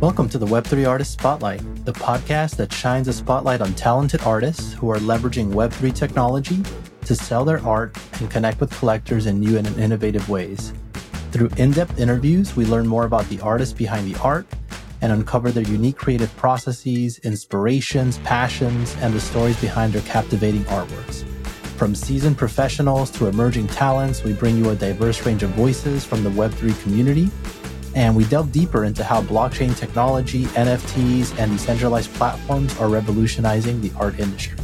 Welcome to the Web3 Artist Spotlight, the podcast that shines a spotlight on talented artists who are leveraging Web3 technology to sell their art and connect with collectors in new and innovative ways. Through in depth interviews, we learn more about the artists behind the art and uncover their unique creative processes, inspirations, passions, and the stories behind their captivating artworks. From seasoned professionals to emerging talents, we bring you a diverse range of voices from the Web3 community and we delve deeper into how blockchain technology, NFTs, and decentralized platforms are revolutionizing the art industry.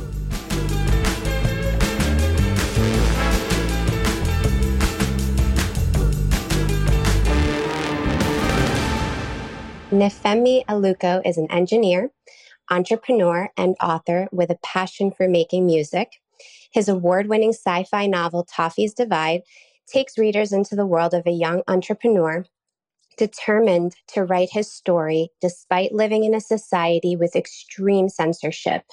Nifemi Aluko is an engineer, entrepreneur, and author with a passion for making music. His award winning sci fi novel, Toffy's Divide, takes readers into the world of a young entrepreneur determined to write his story despite living in a society with extreme censorship.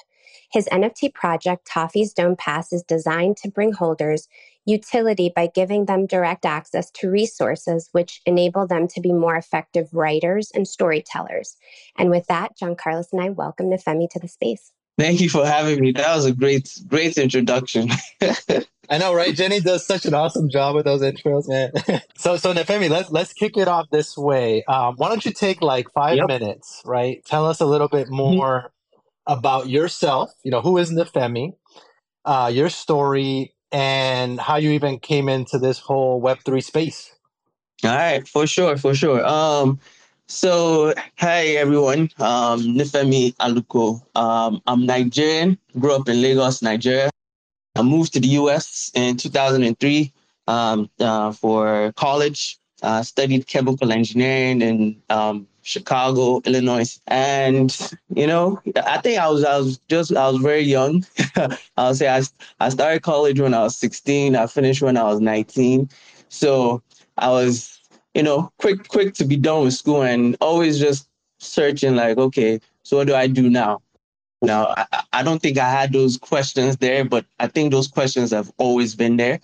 His NFT project, Toffy's Dome Pass, is designed to bring holders utility by giving them direct access to resources which enable them to be more effective writers and storytellers. And with that, Jancarlo and I welcome Nifemi to the space. Thank you for having me. That was a great, great introduction. I know, right? Jenny does such an awesome job with those intros, man. so, so Nifemi, let's let's kick it off this way. Um, why don't you take like five yep. minutes, right? Tell us a little bit mm-hmm. more mm-hmm. about yourself. You know, who is Nifemi? Uh, your story and how you even came into this whole Web three space. All right, for sure, for sure. Um, so, hi everyone. Um, Nifemi Aluko. Um, I'm Nigerian. Grew up in Lagos, Nigeria. I moved to the U.S. in 2003 um, uh, for college. Uh, studied chemical engineering in um, Chicago, Illinois, and you know, I think I was I was just I was very young. I'll say I I started college when I was 16. I finished when I was 19. So I was you know, quick, quick to be done with school and always just searching like, okay, so what do I do now? Now, I, I don't think I had those questions there, but I think those questions have always been there.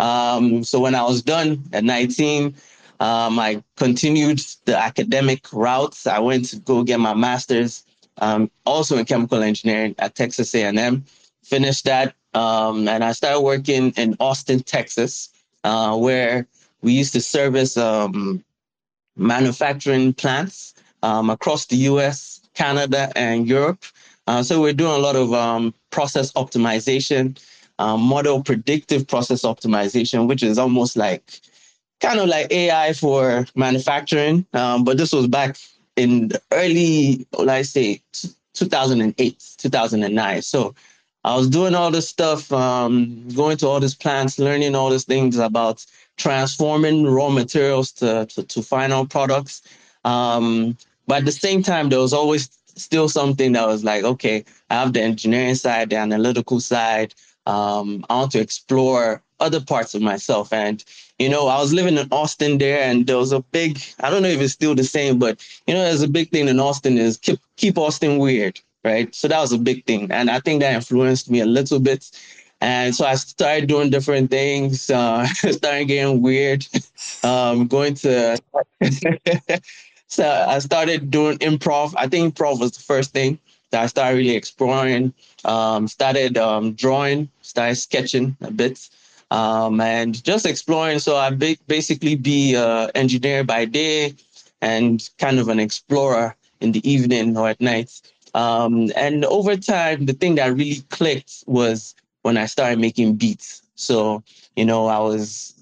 Um, so when I was done at 19, um, I continued the academic routes. I went to go get my master's, um, also in chemical engineering at Texas A&M. Finished that, um, and I started working in Austin, Texas, uh, where we used to service um, manufacturing plants um, across the US, Canada, and Europe. Uh, so we're doing a lot of um, process optimization, um, model predictive process optimization, which is almost like kind of like AI for manufacturing. Um, but this was back in the early, let's say, 2008, 2009. So I was doing all this stuff, um, going to all these plants, learning all these things about transforming raw materials to, to, to final products. Um, but at the same time, there was always still something that was like, okay, I have the engineering side, the analytical side. Um, I want to explore other parts of myself. And, you know, I was living in Austin there and there was a big, I don't know if it's still the same, but, you know, there's a big thing in Austin is keep, keep Austin weird, right? So that was a big thing. And I think that influenced me a little bit. And so I started doing different things, uh, started getting weird, um, going to. so I started doing improv. I think improv was the first thing that I started really exploring. Um, started um, drawing, started sketching a bit, um, and just exploring. So I ba- basically be an engineer by day and kind of an explorer in the evening or at night. Um, and over time, the thing that really clicked was when I started making beats. So, you know, I was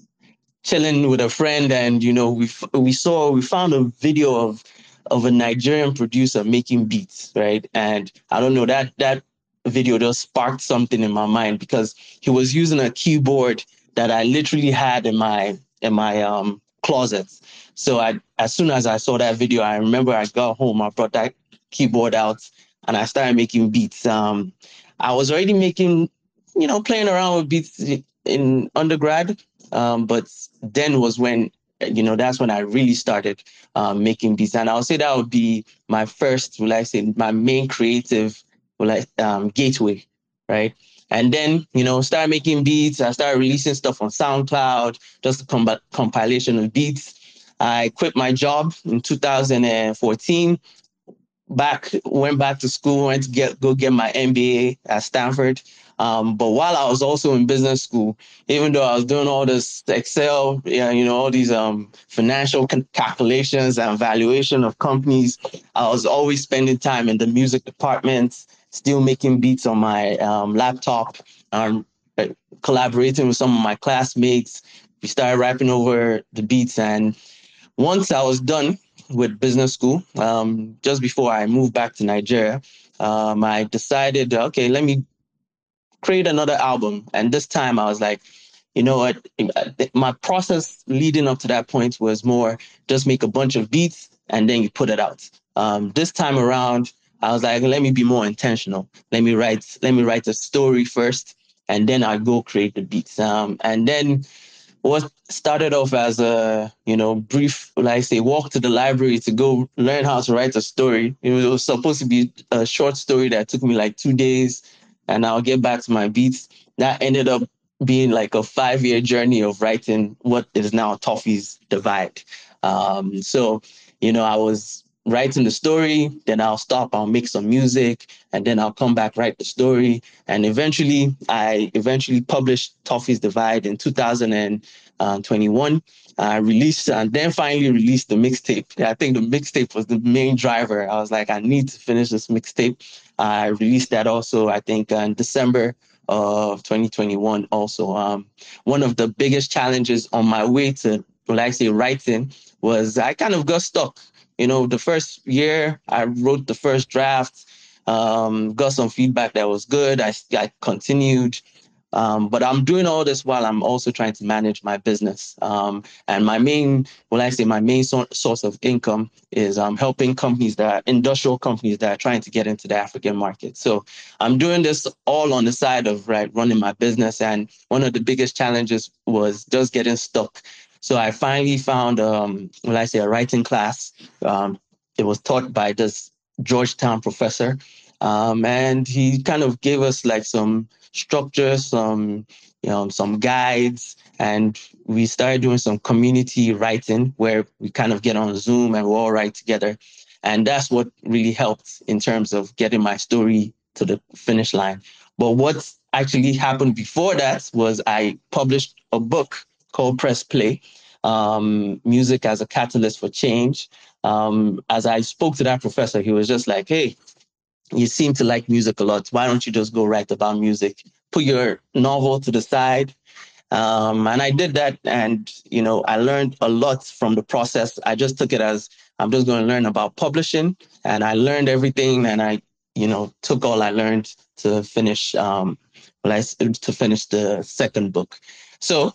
chilling with a friend and, you know, we, we saw, we found a video of, of a Nigerian producer making beats, right? And I don't know, that, that video just sparked something in my mind because he was using a keyboard that I literally had in my, in my, um, closet. So I, as soon as I saw that video, I remember I got home, I brought that keyboard out and I started making beats. Um, I was already making you know, playing around with beats in undergrad. Um, but then was when, you know, that's when I really started um, making beats. And I'll say that would be my first, will I say, my main creative, will I, um, gateway, right? And then, you know, start making beats. I started releasing stuff on SoundCloud, just a com- compilation of beats. I quit my job in 2014. Back went back to school, went to get go get my MBA at Stanford. Um, but while I was also in business school, even though I was doing all this Excel, yeah, you know, all these um, financial calculations and valuation of companies, I was always spending time in the music department, still making beats on my um, laptop, um, collaborating with some of my classmates. We started rapping over the beats, and once I was done with business school, um, just before I moved back to Nigeria, um, I decided, okay, let me create another album. And this time I was like, you know what? My process leading up to that point was more just make a bunch of beats and then you put it out. Um, this time around, I was like, let me be more intentional. Let me write, let me write a story first, and then I go create the beats. Um, and then what started off as a you know brief, like I say, walk to the library to go learn how to write a story. It was, it was supposed to be a short story that took me like two days and I'll get back to my beats. That ended up being like a five year journey of writing what is now Toffy's Divide. Um, so, you know, I was writing the story, then I'll stop, I'll make some music, and then I'll come back, write the story. And eventually, I eventually published Toffy's Divide in 2021. I released and then finally released the mixtape. I think the mixtape was the main driver. I was like, I need to finish this mixtape. I released that also, I think, in December of 2021. Also, um, one of the biggest challenges on my way to, well, I say, writing was I kind of got stuck. You know, the first year I wrote the first draft, um, got some feedback that was good. I, I continued. Um, but I'm doing all this while I'm also trying to manage my business. Um, and my main, well, I say my main so- source of income is um, helping companies that industrial companies that are trying to get into the African market. So I'm doing this all on the side of right running my business. And one of the biggest challenges was just getting stuck. So I finally found, um, I say a writing class. Um, it was taught by this Georgetown professor. Um, and he kind of gave us like some structure, some you know, some guides, and we started doing some community writing where we kind of get on Zoom and we all write together. And that's what really helped in terms of getting my story to the finish line. But what actually happened before that was I published a book called Press Play um, Music as a Catalyst for Change. Um, as I spoke to that professor, he was just like, hey, you seem to like music a lot. Why don't you just go write about music? Put your novel to the side. Um, and I did that, and you know, I learned a lot from the process. I just took it as I'm just going to learn about publishing, and I learned everything, and I, you know, took all I learned to finish, um, to finish the second book. So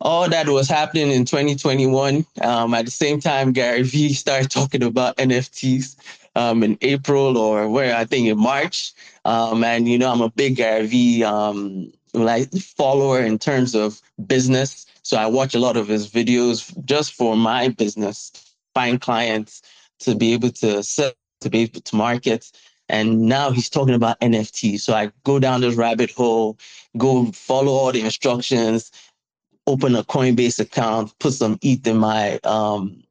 all that was happening in 2021. Um, at the same time, Gary Vee started talking about NFTs um, in April or where I think in March. Um, and you know, I'm a big Gary Vee um, like follower in terms of business. So I watch a lot of his videos just for my business, find clients to be able to sell, to be able to market. And now he's talking about NFT. So I go down this rabbit hole, go follow all the instructions, open a Coinbase account, put some ETH in my um,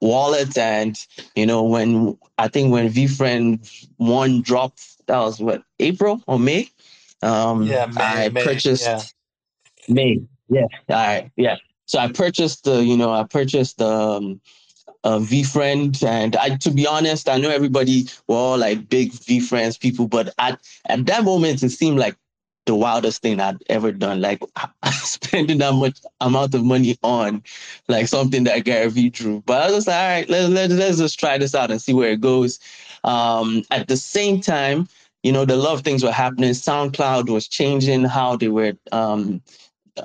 wallet, and you know when I think when VeeFriend one dropped, that was what April or May. Um, yeah, May, I May, purchased yeah. May. Yeah, all right, yeah. So I purchased the, you know, I purchased the um, uh, VeeFriend, and I, to be honest, I know everybody were all like big VeeFriends people, but at at that moment it seemed like the wildest thing I'd ever done. Like spending that much amount of money on like something that Gary Vee drew. But I was just like, all right, let's, let's, let's just try this out and see where it goes. Um, at the same time, you know, the love things were happening. SoundCloud was changing how they were um,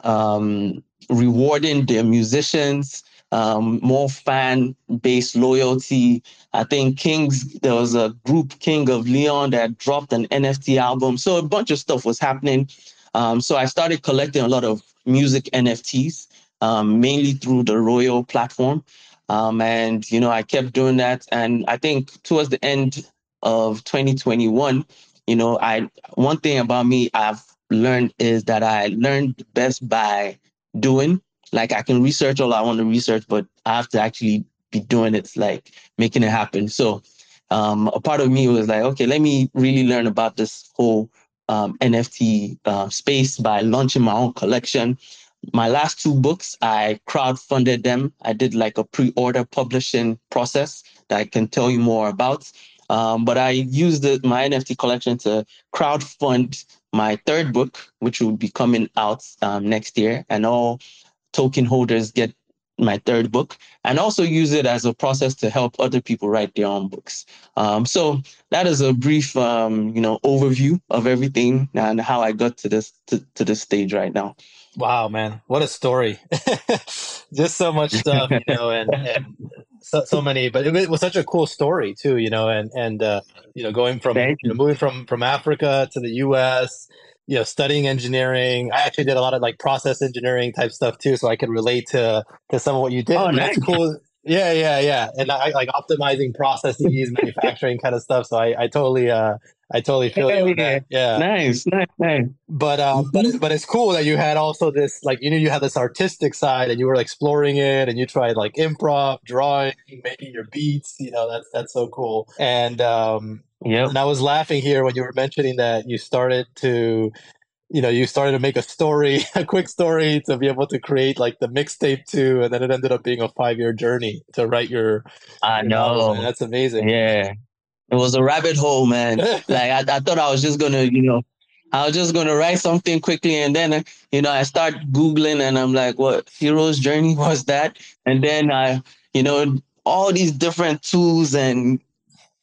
um, rewarding their musicians um, more fan based loyalty. I think Kings, there was a group, King of Leon, that dropped an NFT album. So a bunch of stuff was happening. Um, so I started collecting a lot of music NFTs, um, mainly through the Royal platform. Um, and, you know, I kept doing that. And I think towards the end of 2021, you know, I one thing about me I've learned is that I learned best by doing like I can research all I want to research, but I have to actually be doing it, like making it happen. So um, a part of me was like, okay, let me really learn about this whole um, NFT uh, space by launching my own collection. My last two books, I crowdfunded them. I did like a pre-order publishing process that I can tell you more about. Um, but I used the, my NFT collection to crowdfund my third book, which will be coming out um, next year, and all token holders get my third book, and also use it as a process to help other people write their own books. Um, so that is a brief, um, you know, overview of everything and how I got to this to, to this stage right now. Wow, man, what a story! Just so much stuff, you know, and, and so, so many. But it was such a cool story too, you know, and and uh, you know, going from you know, moving from from Africa to the U.S you know studying engineering i actually did a lot of like process engineering type stuff too so i could relate to to some of what you did oh, nice. that's cool yeah yeah yeah and i like optimizing processes manufacturing kind of stuff so i i totally uh I totally feel you. Yeah. yeah. Nice, nice, nice. But um, mm-hmm. but but it's cool that you had also this like you knew you had this artistic side and you were exploring it and you tried like improv, drawing, making your beats. You know that's that's so cool. And um, yeah. And I was laughing here when you were mentioning that you started to you know, you started to make a story, a quick story to be able to create like the mixtape too, and then it ended up being a five year journey to write your. I know. That's amazing. Yeah. It was a rabbit hole, man. like I, I thought I was just gonna, you know, I was just gonna write something quickly, and then you know I start googling, and I'm like, "What hero's journey was that?" And then I, you know, all these different tools and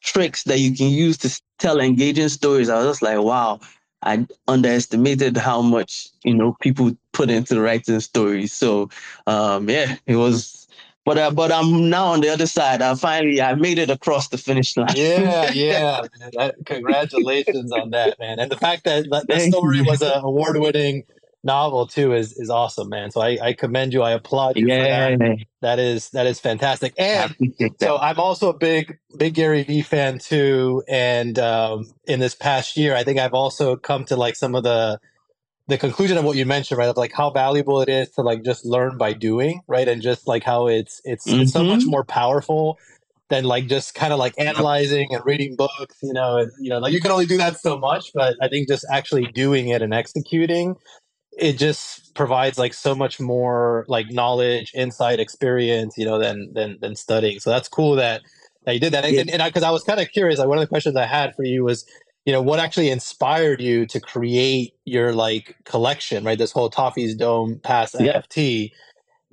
tricks that you can use to tell engaging stories. I was just like, "Wow." I underestimated how much you know people put into writing stories. So um, yeah, it was but uh, but I'm now on the other side. I finally I made it across the finish line. yeah, yeah. That, congratulations on that, man. And the fact that that, that story was an award winning novel too is is awesome, man. So I, I commend you. I applaud you. Yeah, that. that is that is fantastic. And so I'm also a big big Gary Vee fan too. And um, in this past year, I think I've also come to like some of the the conclusion of what you mentioned, right? Of like how valuable it is to like just learn by doing, right? And just like how it's it's, mm-hmm. it's so much mm-hmm. more powerful than like just kind of like analyzing and reading books, you know, and you know, like you can only do that so much, but I think just actually doing it and executing it just provides like so much more like knowledge, insight, experience, you know, than than than studying. So that's cool that that you did that. And, and, because I, I was kind of curious, like one of the questions I had for you was, you know what actually inspired you to create your like collection right this whole toffy's dome pass yeah. nft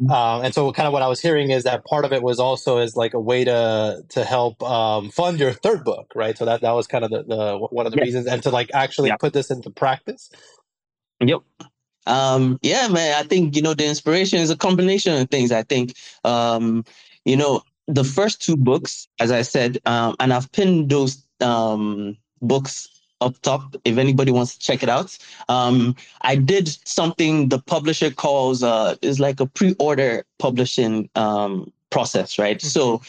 mm-hmm. um, and so kind of what i was hearing is that part of it was also as like a way to to help um, fund your third book right so that that was kind of the, the one of the yeah. reasons and to like actually yeah. put this into practice yep um yeah man i think you know the inspiration is a combination of things i think um you know the first two books as i said um and i've pinned those um books up top if anybody wants to check it out. Um, I did something the publisher calls uh, is like a pre-order publishing um, process, right? Mm-hmm. So,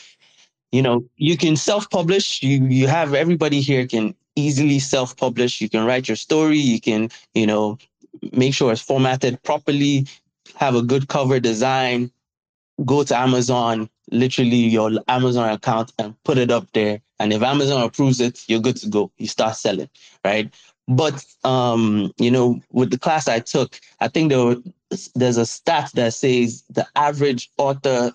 you know, you can self-publish. You you have everybody here can easily self-publish. You can write your story. You can you know make sure it's formatted properly. Have a good cover design. Go to Amazon, literally your Amazon account, and put it up there and if Amazon approves it, you're good to go. You start selling, right? But um, you know, with the class I took, I think there were, there's a stat that says the average author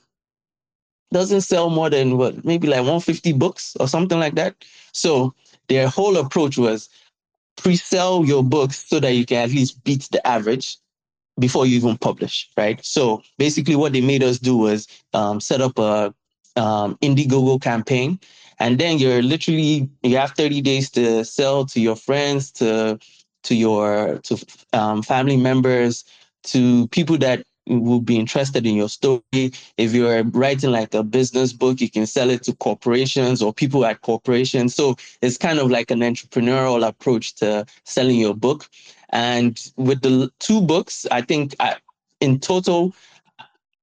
doesn't sell more than what maybe like 150 books or something like that. So their whole approach was pre-sell your books so that you can at least beat the average before you even publish, right? So basically, what they made us do was um, set up a um, Indiegogo campaign and then you're literally you have 30 days to sell to your friends to to your to um, family members to people that will be interested in your story. If you're writing like a business book you can sell it to corporations or people at corporations. So it's kind of like an entrepreneurial approach to selling your book. And with the two books i think I, in total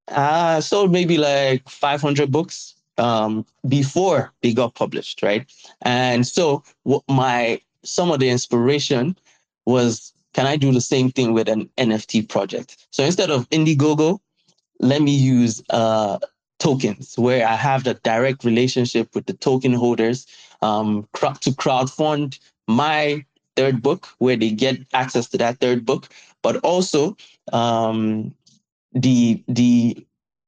i sold maybe like 500 books um, before they got published, right? And so my some of the inspiration was can I do the same thing with an NFT project? So instead of Indiegogo, let me use uh, tokens where I have the direct relationship with the token holders um, to crowdfund my third book, where they get access to that third book, but also um, the the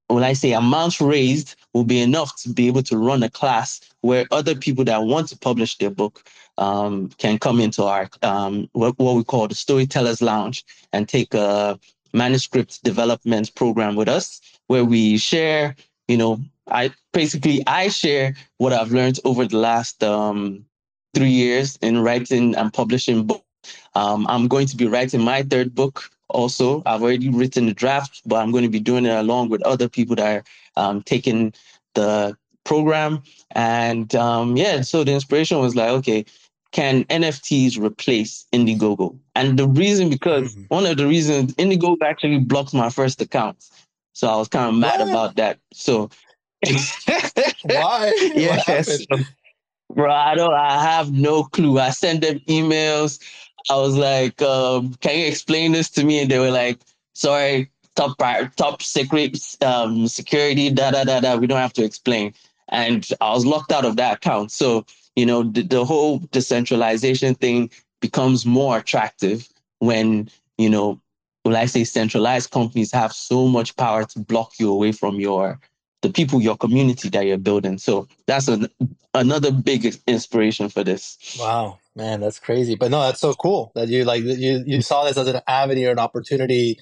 when I say amounts raised will be enough to be able to run a class where other people that want to publish their book um, can come into our um, what, what, we call the Storytellers Lounge and take a manuscript development program with us, where we share. You know, I basically I share what I've learned over the last um, three years in writing and publishing books. Um, I'm going to be writing my third book also. I've already written the draft, but I'm going to be doing it along with other people that are um, taking the program. And um, yeah, so the inspiration was like, okay, can NFTs replace Indiegogo? And the reason, because mm-hmm. one of the reasons Indiegogo actually blocked my first account. So I was kind of mad what? about that. So why? yes. Bro, I don't I have no clue. I sent them emails. I was like, um, can you explain this to me? And they were like, sorry, top top secret um, security, da da da da. We don't have to explain. And I was locked out of that account. So, you know, the, the whole decentralization thing becomes more attractive when, you know, when I say centralized companies have so much power to block you away from your the people, your community that you're building. So that's an, another big inspiration for this. Wow, man, that's crazy. But no, that's so cool that you like you you saw this as an avenue an opportunity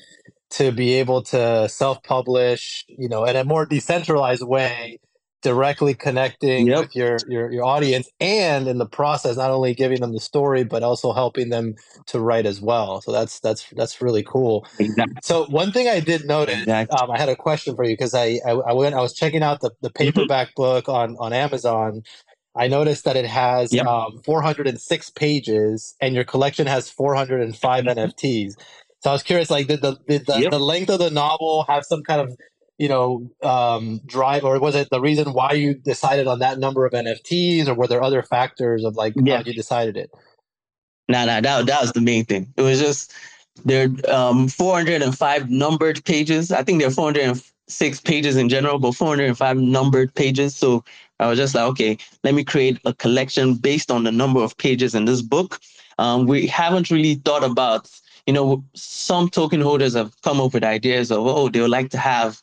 to be able to self-publish, you know, in a more decentralized way directly connecting yep. with your, your your audience and in the process not only giving them the story but also helping them to write as well so that's that's that's really cool exactly. so one thing i did notice exactly. um, i had a question for you because I, I, I went i was checking out the, the mm-hmm. paperback mm-hmm. book on on amazon i noticed that it has yep. um, 406 pages and your collection has 405 mm-hmm. nfts so i was curious like did the did the, yep. the length of the novel have some kind of you know um, drive or was it the reason why you decided on that number of nfts or were there other factors of like yeah. how you decided it? No nah, no nah, that, that was the main thing. It was just there are um, 405 numbered pages. I think there are 406 pages in general but 405 numbered pages. So i was just like okay let me create a collection based on the number of pages in this book. Um, we haven't really thought about you know some token holders have come up with ideas of oh they would like to have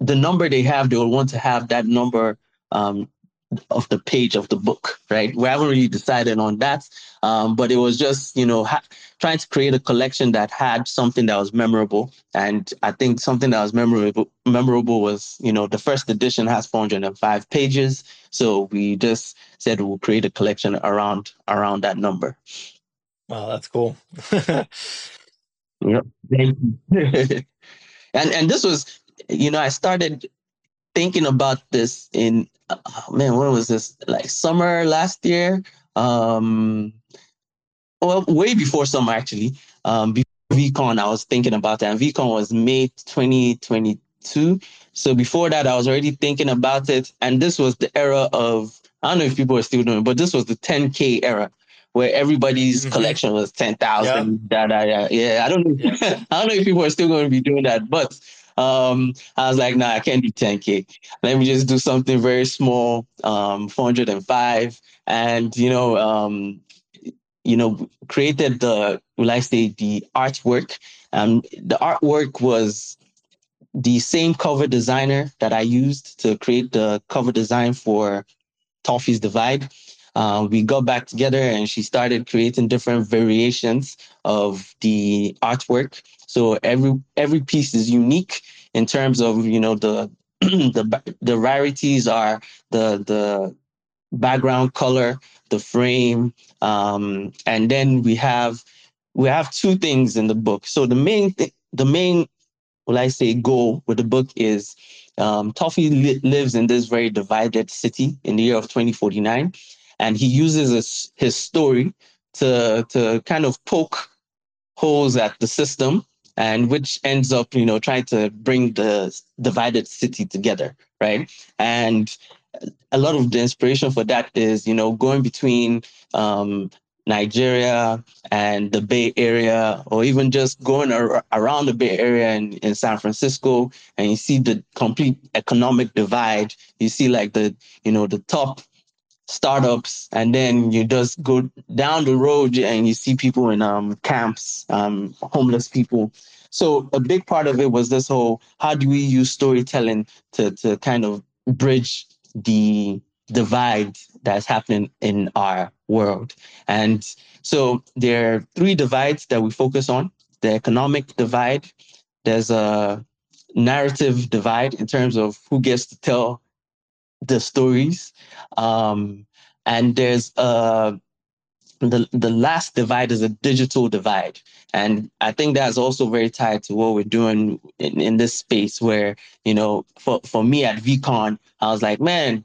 the number they have, they will want to have that number um, of the page of the book, right? We haven't really decided on that, um, but it was just you know ha- trying to create a collection that had something that was memorable, and I think something that was memorable memorable was you know the first edition has 405 pages, so we just said we'll create a collection around around that number. Oh, that's cool. yep. and and this was you know i started thinking about this in oh man when was this like summer last year um well way before summer actually um before VeeCon i was thinking about that and VeeCon was may 2022 so before that i was already thinking about it and this was the era of i don't know if people are still doing it but this was the 10k era where everybody's mm-hmm. collection was 10,000. Yeah. Da, da, da. yeah, I don't know. Yeah. I don't know if people are still going to be doing that, but um, I was like, nah, I can't do 10K. Let me just do something very small, um, 405. And, you know, um, you know, created the, will I say, the artwork. Um, the artwork was the same cover designer that I used to create the cover design for Toffy's Divide uh, we got back together and she started creating different variations of the artwork. So every every piece is unique in terms of you know the the the rarities are the the background color, the frame, um, and then we have we have two things in the book. So the main th- the main, will I say, goal with the book is um, Toffy li- lives in this very divided city in the year of 2049 and he uses his, his story to to kind of poke holes at the system and which ends up you know trying to bring the divided city together right and a lot of the inspiration for that is you know going between um, Nigeria and the Bay Area, or even just going ar- around the Bay Area in, in San Francisco, and you see the complete economic divide. You see like the, you know, the top startups, and then you just go down the road and you see people in um, camps, um, homeless people. So a big part of it was this whole: how do we use storytelling to to kind of bridge the divide that's happening in our world. And so there are three divides that we focus on the economic divide, there's a narrative divide in terms of who gets to tell the stories. Um, and there's a the the last divide is a digital divide and i think that's also very tied to what we're doing in, in this space where you know for, for me at VeeCon i was like man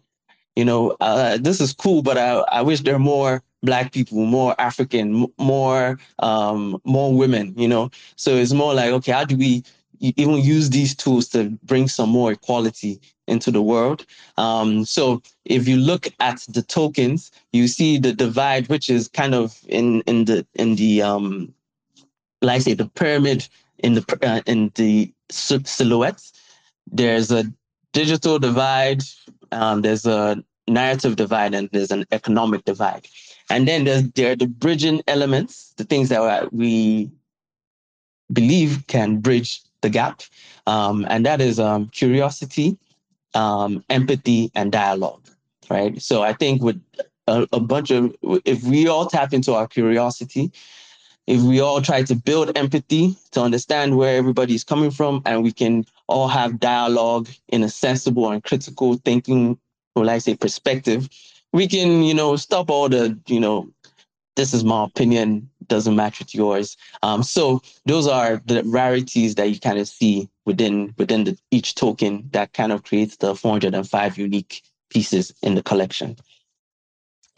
you know, uh, this is cool, but I, I wish there are more black people, more African, more um, more women, you know. So it's more like, okay, how do we even use these tools to bring some more equality into the world? Um, so if you look at the tokens, you see the divide, which is kind of in in the in the um, like I say, the pyramid in the uh, in the silhouettes. There's a digital divide um, there's a narrative divide and there's an economic divide. And then there's, there are the bridging elements, the things that we believe can bridge the gap. Um, and that is um, curiosity, um, empathy, and dialogue, right? So I think with a, a bunch of, if we all tap into our curiosity, if we all try to build empathy to understand where everybody's coming from and we can all have dialogue in a sensible and critical thinking or like say perspective we can you know stop all the you know this is my opinion doesn't match with yours um, so those are the rarities that you kind of see within within the, each token that kind of creates the 405 unique pieces in the collection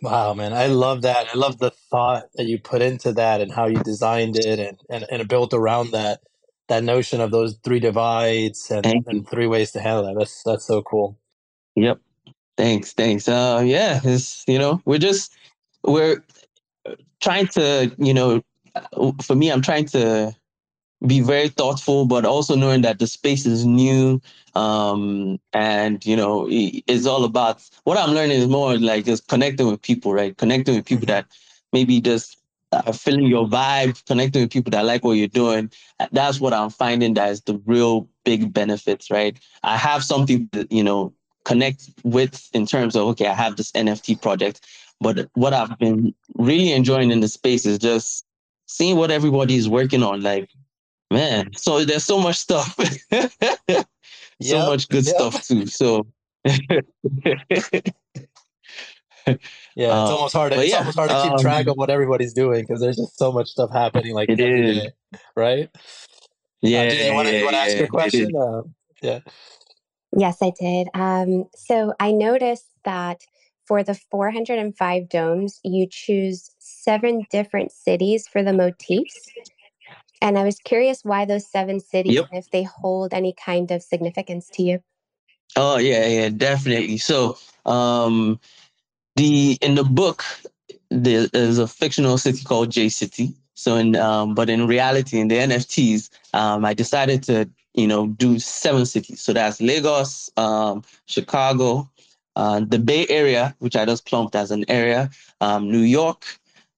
Wow, man, I love that. I love the thought that you put into that and how you designed it and, and, and built around that that notion of those three divides and, and three ways to handle that. That's that's so cool. Yep. Thanks. Thanks. Uh yeah, it's you know, we're just we're trying to, you know, for me, I'm trying to be very thoughtful, but also knowing that the space is new. Um, and you know, it's all about what I'm learning is more like just connecting with people, right? Connecting with people mm-hmm. that maybe just are feeling your vibe, connecting with people that like what you're doing. That's what I'm finding that is the real big benefits, right? I have something that, you know, connect with in terms of, okay, I have this NFT project. But what I've been really enjoying in the space is just seeing what everybody is working on. Like, man. So there's so much stuff. so yep, much good yep. stuff too. So yeah, it's um, almost hard. To, it's yeah, almost hard to keep um, track of what everybody's doing because there's just so much stuff happening. Like it is, day, right? Yeah. Uh, you want to yeah, ask your question? Uh, yeah. Yes, I did. Um, so I noticed that for the 405 domes, you choose seven different cities for the motifs. And I was curious why those seven cities, yep. if they hold any kind of significance to you. Oh yeah, yeah, definitely. So um the in the book there is a fictional city called J City. So in um, but in reality in the NFTs, um, I decided to you know do seven cities. So that's Lagos, um, Chicago, uh, the Bay Area, which I just plumped as an area, um, New York,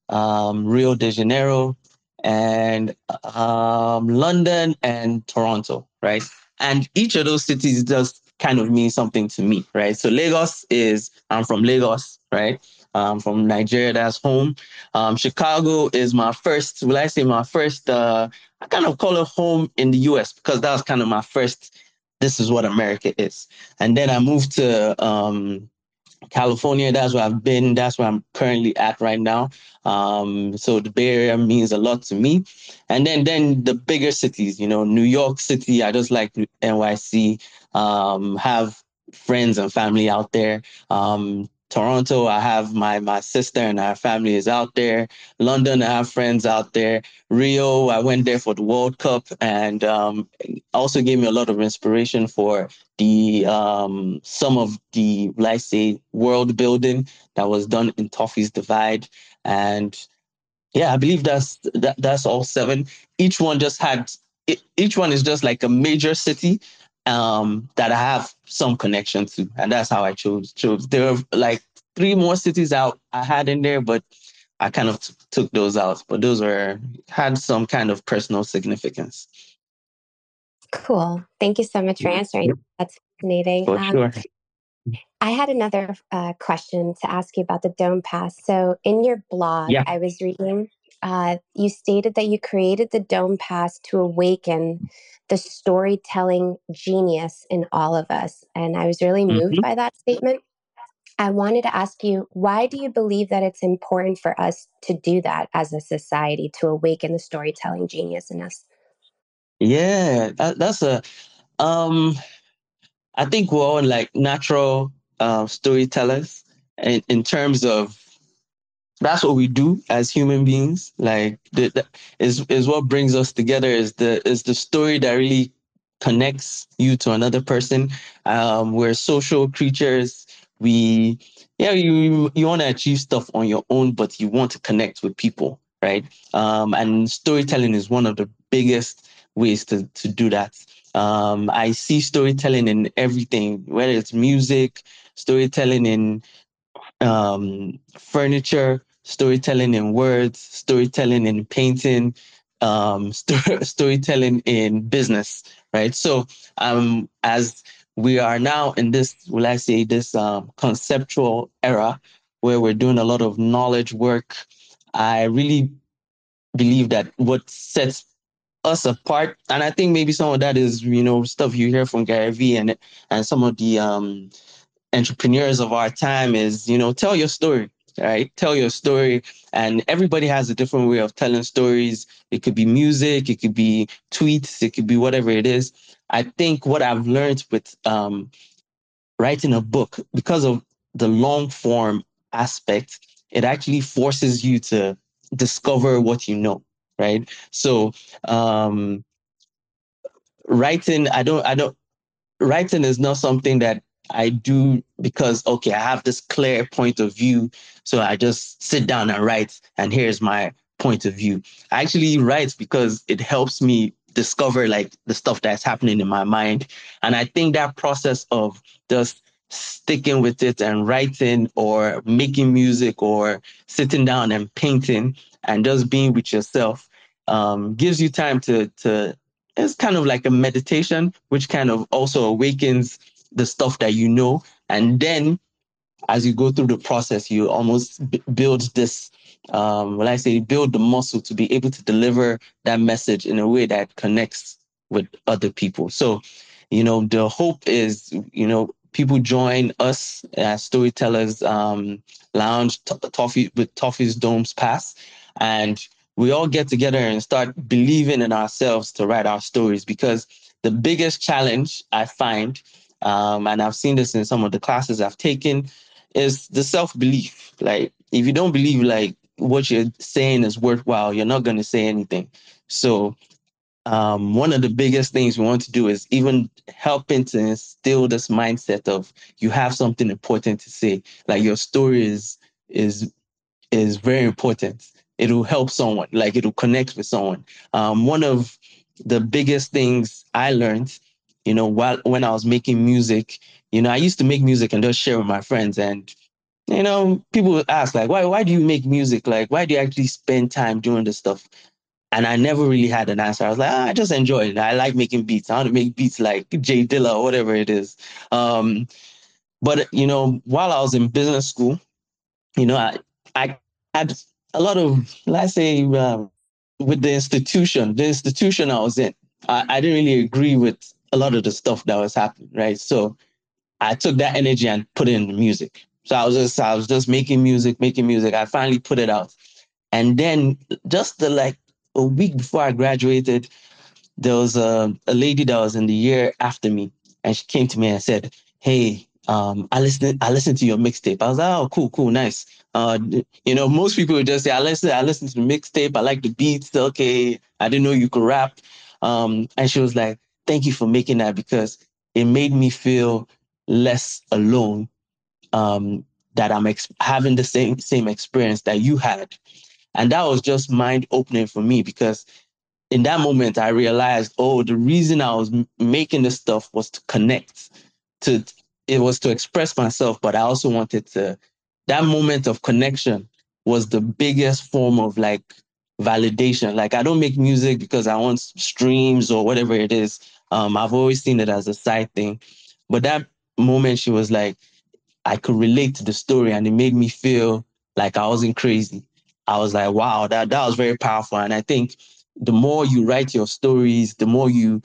um, Rio de Janeiro, and um, London and Toronto, right? And each of those cities does kind of mean something to me, right? So Lagos is, I'm from Lagos, right? I'm from Nigeria, that's home. Um, Chicago is my first, will I say my first, uh, I kind of call it home in the US because that was kind of my first, this is what America is. And then I moved to um, California, that's where I've been. That's where I'm currently at right now. Um, so the Bay Area means a lot to me. And then then the bigger cities, you know, New York City, I just like NYC, um, have friends and family out there. Um, Toronto, I have my my sister and our family is out there. London, I have friends out there. Rio, I went there for the World Cup and um, also gave me a lot of inspiration for the um, some of the let's say world building that was done in Toffy's Divide. And yeah, I believe that's that, that's all seven. Each one just had each one is just like a major city um, that I have some connection to, and that's how I chose chose. There were like three more cities out I had in there, but I kind of t- took those out. But those were had some kind of personal significance. Cool. Thank you so much for answering. That's fascinating. For um, sure. I had another uh, question to ask you about the Dome Pass. So, in your blog, yeah. I was reading, uh, you stated that you created the Dome Pass to awaken the storytelling genius in all of us. And I was really moved mm-hmm. by that statement. I wanted to ask you, why do you believe that it's important for us to do that as a society to awaken the storytelling genius in us? Yeah, that, that's a. Um, I think we're all like natural uh, storytellers, in, in terms of that's what we do as human beings. Like the, the, is is what brings us together. Is the is the story that really connects you to another person. Um, we're social creatures. We yeah you you want to achieve stuff on your own, but you want to connect with people, right? Um, and storytelling is one of the biggest ways to, to do that. Um, I see storytelling in everything, whether it's music, storytelling in um, furniture, storytelling in words, storytelling in painting, um, st- storytelling in business, right? So, um, as we are now in this, will I say, this um, conceptual era where we're doing a lot of knowledge work, I really believe that what sets us apart. And I think maybe some of that is, you know, stuff you hear from Gary Vee and and some of the um, entrepreneurs of our time is, you know, tell your story, right? Tell your story. And everybody has a different way of telling stories. It could be music, it could be tweets, it could be whatever it is. I think what I've learned with um, writing a book, because of the long form aspect, it actually forces you to discover what you know right? So um, writing, I don't, I don't, writing is not something that I do because okay, I have this clear point of view, so I just sit down and write, and here's my point of view. I actually write because it helps me discover like the stuff that's happening in my mind, and I think that process of just sticking with it and writing or making music or sitting down and painting and just being with yourself um, gives you time to to it's kind of like a meditation which kind of also awakens the stuff that you know. And then as you go through the process you almost b- build this um, when i say build the muscle to be able to deliver that message in a way that connects with other people. So you know the hope is you know people join us as storytellers um, lounge t- toffy with toffy's domes pass. And we all get together and start believing in ourselves to write our stories because the biggest challenge i find um, and i've seen this in some of the classes i've taken is the self-belief like if you don't believe like what you're saying is worthwhile you're not going to say anything so um, one of the biggest things we want to do is even helping to instill this mindset of you have something important to say. Like your story is is is very important. It'll help someone. Like it'll connect with someone. Um, one of the biggest things I learned, you know, while when I was making music, you know, I used to make music and just share with my friends and you know, people would ask like, why, why do you make music? Like, why do you actually spend time doing this stuff? And I never really had an answer. I was like, ah, I just enjoy it. I like making beats. I want to make beats like J Dilla or whatever it is. Um, but you know, while I was in business school, you know, I I had a lot of, let's say, um, with the institution, the institution I was in, I, I didn't really agree with a lot of the stuff that was happening, right? So I took that energy and put it in the music. So I was just I was just making music, making music. I finally put it out. And then just the like a week before I graduated, there was a, a lady that was in the year after me, and she came to me and said, "Hey, um, I listened I listened to your mixtape." I was like, "Oh, cool, cool, nice." Uh, you know, most people would just say, "I listen, I listened to the mixtape. I like the beats. Okay, I didn't know you could rap." Um, and she was like, "Thank you for making that because it made me feel less alone. Um, that I'm ex- having the same same experience that you had." And that was just mind opening for me because in that moment I realized, oh, the reason I was m- making this stuff was to connect, to it was to express myself, but I also wanted to. That moment of connection was the biggest form of like validation. Like I don't make music because I want streams or whatever it is. Um, I've always seen it as a side thing, but that moment she was like, I could relate to the story, and it made me feel like I wasn't crazy. I was like, wow, that that was very powerful, and I think the more you write your stories, the more you,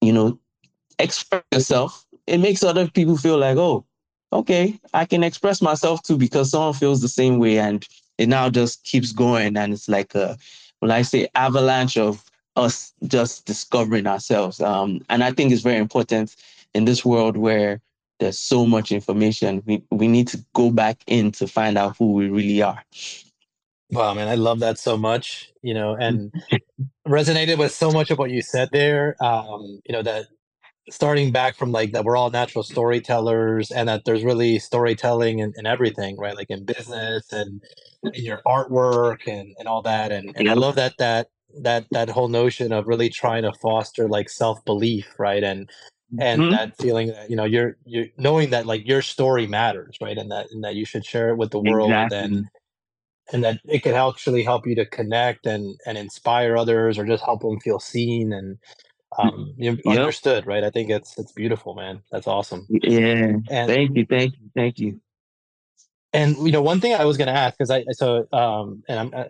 you know, express yourself, it makes other people feel like, oh, okay, I can express myself too because someone feels the same way. And it now just keeps going. And it's like a, well, I say avalanche of us just discovering ourselves. Um, and I think it's very important in this world where there's so much information. We, we need to go back in to find out who we really are. Wow, man, I love that so much, you know, and resonated with so much of what you said there. Um, you know, that starting back from like that we're all natural storytellers and that there's really storytelling in, in everything, right? Like in business and in your artwork and, and all that. And, and I love that that that that whole notion of really trying to foster like self-belief, right? And and mm-hmm. that feeling that you know you're you're knowing that like your story matters right and that and that you should share it with the world exactly. and and that it could actually help you to connect and and inspire others or just help them feel seen and um yep. understood right i think it's it's beautiful man that's awesome yeah and, thank you thank you thank you and you know one thing i was going to ask because i so um and i'm uh,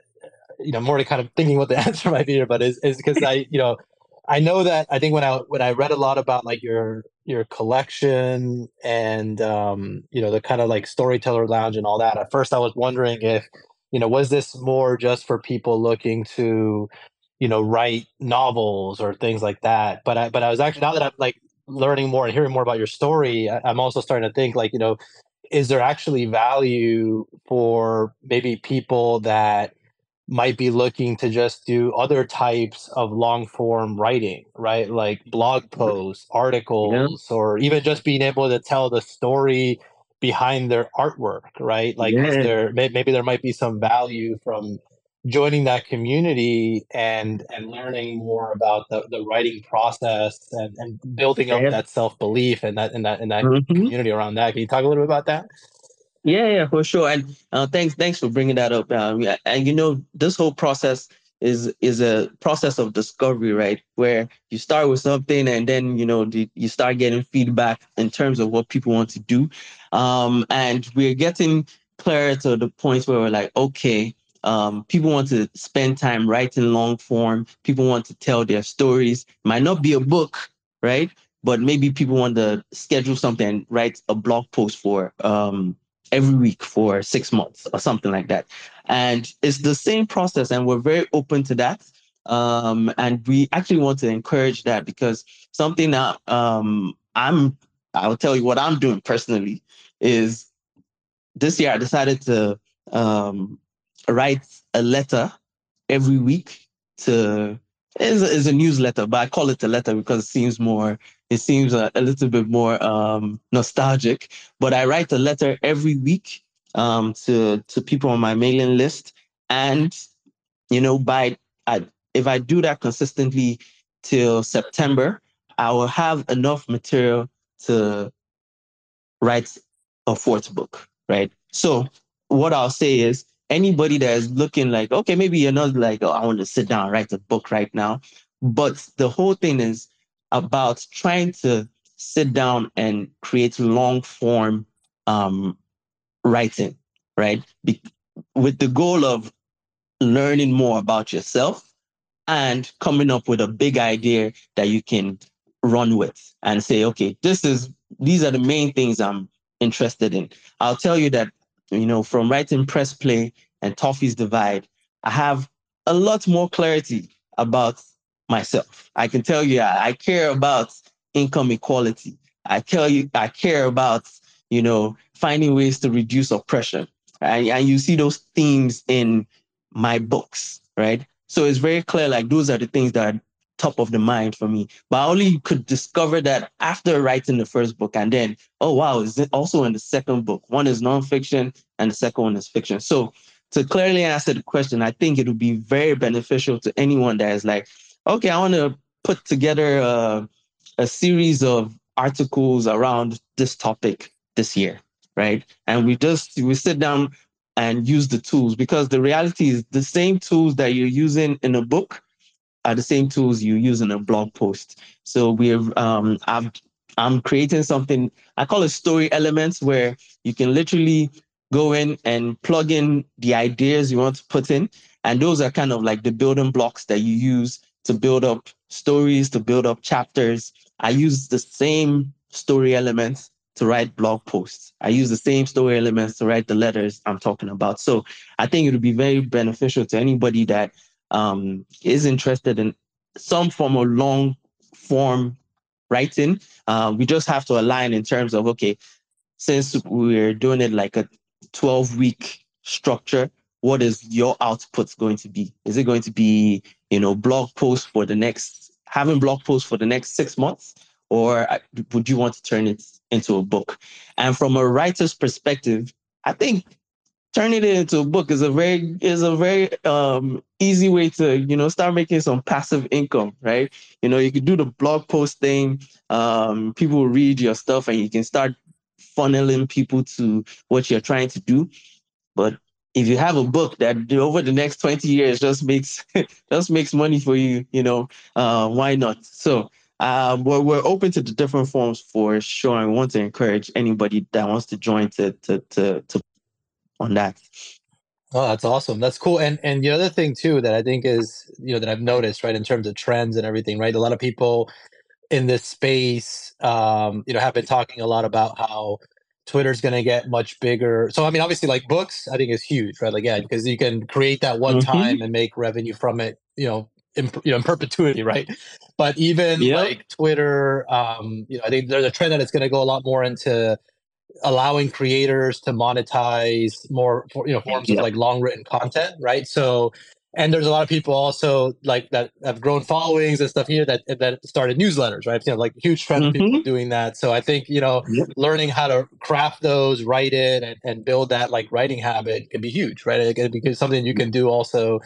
you know more to kind of thinking what the answer might be here but is is because i you know I know that I think when I when I read a lot about like your your collection and um, you know the kind of like storyteller lounge and all that. At first, I was wondering if you know was this more just for people looking to you know write novels or things like that but i but i was actually now that i'm like learning more and hearing more about your story I, i'm also starting to think like you know is there actually value for maybe people that might be looking to just do other types of long form writing, right? Like blog posts, articles, yeah. or even just being able to tell the story behind their artwork, right? Like yeah. there maybe there might be some value from joining that community and and learning more about the, the writing process and, and building up yeah. that self-belief and that and that and that mm-hmm. community around that. Can you talk a little bit about that? Yeah, yeah, for sure. And uh, thanks, thanks for bringing that up. Yeah, and you know, this whole process is is a process of discovery, right? Where you start with something and then you know the, you start getting feedback in terms of what people want to do, um, and we're getting clear to the point where we're like, okay, um, people want to spend time writing long form. People want to tell their stories. Might not be a book, right? But maybe people want to schedule something, write a blog post for um, every week for six months or something like that. And it's the same process, and we're very open to that. Um, and we actually want to encourage that because something that um, I'm, I'll tell you what I'm doing personally is this year I decided to um, write a letter every week to a, is a newsletter, but I call it a letter because it seems more it seems a, a little bit more um, nostalgic. But I write a letter every week um, to to people on my mailing list, and you know, by I, if I do that consistently till September, I will have enough material to write a fourth book, right? So what I'll say is anybody that is looking like, okay, maybe you're not like, oh, I want to sit down write a book right now. But the whole thing is about trying to sit down and create long form um, writing, right? Be- with the goal of learning more about yourself and coming up with a big idea that you can run with and say, okay, this is these are the main things I'm interested in. I'll tell you that, you know, from writing press play and Toffy's Divide, I have a lot more clarity about myself. I can tell you I, I care about income equality. I tell you I care about, you know, finding ways to reduce oppression. And, and you see those themes in my books, right? So it's very clear, like those are the things that are top of the mind for me. But I only could discover that after writing the first book. And then, oh wow, is it also in the second book? One is nonfiction and the second one is fiction. So to clearly answer the question, I think it would be very beneficial to anyone that is like, okay, I want to put together a, a series of articles around this topic this year, right? And we just we sit down and use the tools because the reality is the same tools that you're using in a book are the same tools you use in a blog post. So we're um, I've I'm creating something I call it story elements where you can literally go in and plug in the ideas you want to put in. And those are kind of like the building blocks that you use to build up stories, to build up chapters. I use the same story elements to write blog posts. I use the same story elements to write the letters I'm talking about. So I think it would be very beneficial to anybody that um, is interested in some form of long form writing. Uh, we just have to align in terms of okay, since we're doing it like a 12 week structure, what is your output going to be? Is it going to be, you know, blog posts for the next, having blog posts for the next six months? Or uh, would you want to turn it into a book? And from a writer's perspective, I think turning it into a book is a very is a very um, easy way to you know start making some passive income right you know you could do the blog post thing um, people read your stuff and you can start funneling people to what you're trying to do. But if you have a book that over the next 20 years just makes just makes money for you, you know, uh, why not? So um, we're, we're open to the different forms for sure. and want to encourage anybody that wants to join to to to, to on that. Oh, that's awesome. That's cool. And and the other thing too that I think is you know that I've noticed right in terms of trends and everything, right? A lot of people in this space, um, you know, have been talking a lot about how Twitter's going to get much bigger. So, I mean, obviously, like books, I think is huge, right? Like, yeah, because you can create that one mm-hmm. time and make revenue from it, you know, in, you know, in perpetuity, right? But even yep. like Twitter, um, you know, I think there's a trend that it's going to go a lot more into allowing creators to monetize more, you know, forms yep. of like long written content, right? So, and there's a lot of people also like that have grown followings and stuff here that that started newsletters, right? You know, like huge trend mm-hmm. of people doing that. So I think you know, yep. learning how to craft those, write it, and, and build that like writing habit can be huge, right? It can be something you can do also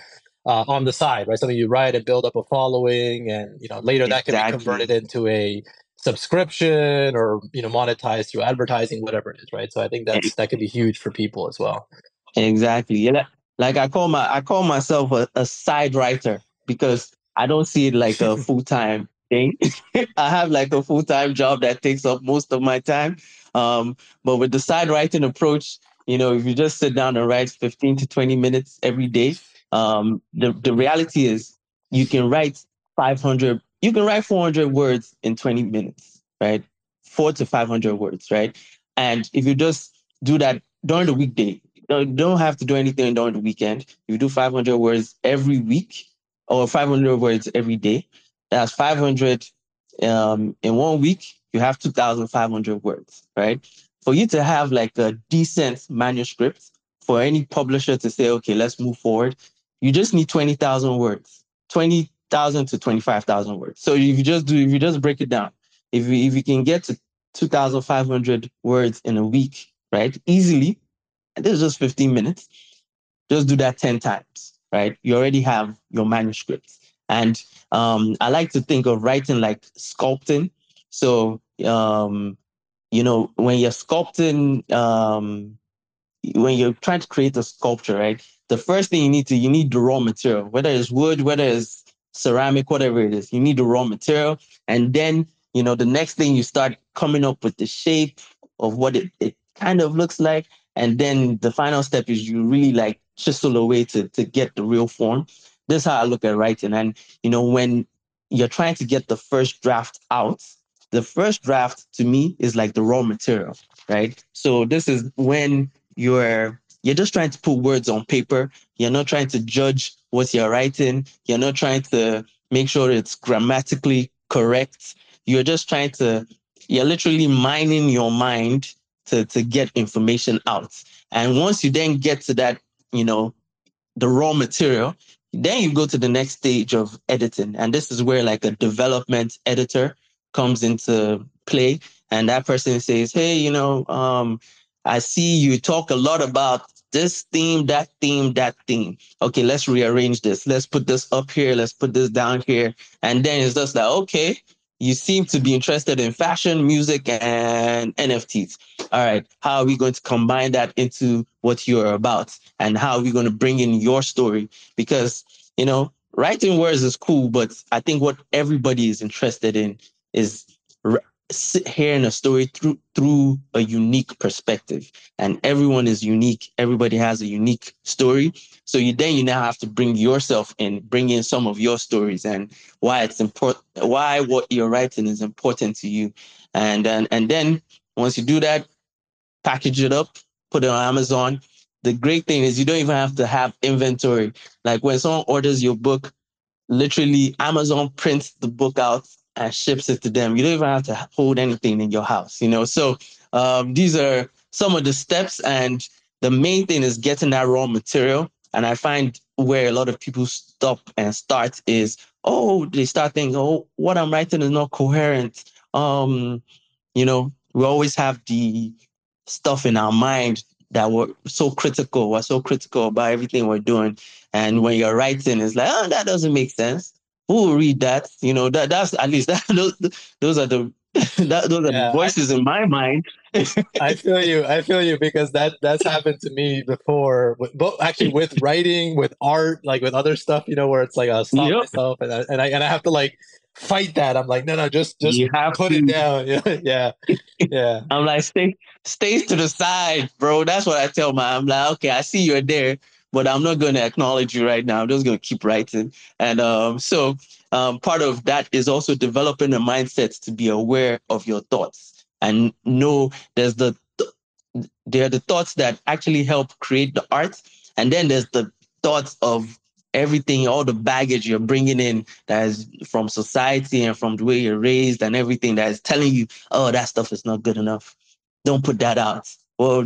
uh, on the side, right? Something you write and build up a following, and you know later that can be converted into a subscription or you know monetized through advertising, whatever it is, right? So I think that's that could be huge for people as well. Exactly. Yeah, like I call my I call myself a, a side writer because I don't see it like a full time thing. I have like a full time job that takes up most of my time. Um, but with the side writing approach, you know, if you just sit down and write 15 to 20 minutes every day, um, the, the reality is you can write 500, you can write 400 words in 20 minutes, right? Four to 500 words, right? And if you just do that during the weekday, don't, don't have to do anything during the weekend. You do 500 words every week or 500 words every day. That's 500 um, in one week. You have 2,500 words, right? For you to have like a decent manuscript for any publisher to say, okay, let's move forward, you just need 20,000 words, 20,000 to 25,000 words. So if you just do, if you just break it down, if you, if you can get to 2,500 words in a week, right, easily, this is just 15 minutes. Just do that 10 times, right? You already have your manuscript. And um, I like to think of writing like sculpting. So, um, you know, when you're sculpting, um, when you're trying to create a sculpture, right? The first thing you need to, you need the raw material, whether it's wood, whether it's ceramic, whatever it is, you need the raw material. And then, you know, the next thing you start coming up with the shape of what it, it kind of looks like. And then the final step is you really like chisel away to, to get the real form. This is how I look at writing. And, you know, when you're trying to get the first draft out, the first draft to me is like the raw material, right? So this is when you're you're just trying to put words on paper. You're not trying to judge what you're writing. You're not trying to make sure it's grammatically correct. You're just trying to, you're literally mining your mind to, to get information out. And once you then get to that, you know, the raw material, then you go to the next stage of editing. And this is where like a development editor comes into play. And that person says, Hey, you know, um, I see you talk a lot about this theme, that theme, that theme. Okay, let's rearrange this. Let's put this up here. Let's put this down here. And then it's just like, okay, you seem to be interested in fashion, music, and NFTs. All right, how are we going to combine that into what you're about? And how are we going to bring in your story? Because, you know, writing words is cool, but I think what everybody is interested in is hearing a story through through a unique perspective. And everyone is unique. Everybody has a unique story. So you then you now have to bring yourself in bring in some of your stories and why it's important why what you're writing is important to you. And and, and then once you do that package it up put it on amazon. The great thing is you don't even have to have inventory. Like when someone orders your book literally amazon prints the book out and ships it to them. You don't even have to hold anything in your house, you know. So um, these are some of the steps, and the main thing is getting that raw material. And I find where a lot of people stop and start is, oh, they start thinking, oh, what I'm writing is not coherent. Um, you know, we always have the stuff in our mind that we're so critical. We're so critical about everything we're doing. And when you're writing, it's like, oh, that doesn't make sense who will read that? You know, that that's at least that those those are the that, those are yeah, the voices I, in my mind. I feel you. I feel you because that that's happened to me before. With, both actually with writing, with art, like with other stuff. You know, where it's like I'll stop yep. myself and I, and I and I have to like fight that. I'm like, no, no, just just put to. it down. Yeah, yeah, yeah. I'm like, stay stay to the side, bro. That's what I tell my. I'm like, okay, I see you're there but I'm not going to acknowledge you right now. I'm just going to keep writing. And um, so um, part of that is also developing a mindset to be aware of your thoughts and know there's the there are the thoughts that actually help create the art, and then there's the thoughts of everything, all the baggage you're bringing in that is from society and from the way you're raised and everything that is telling you, oh, that stuff is not good enough. Don't put that out. Well,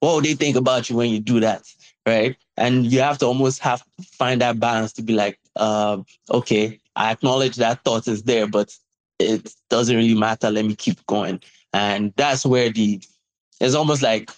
what would they think about you when you do that? Right? And you have to almost have find that balance to be like, uh, okay, I acknowledge that thought is there, but it doesn't really matter. Let me keep going. And that's where the it's almost like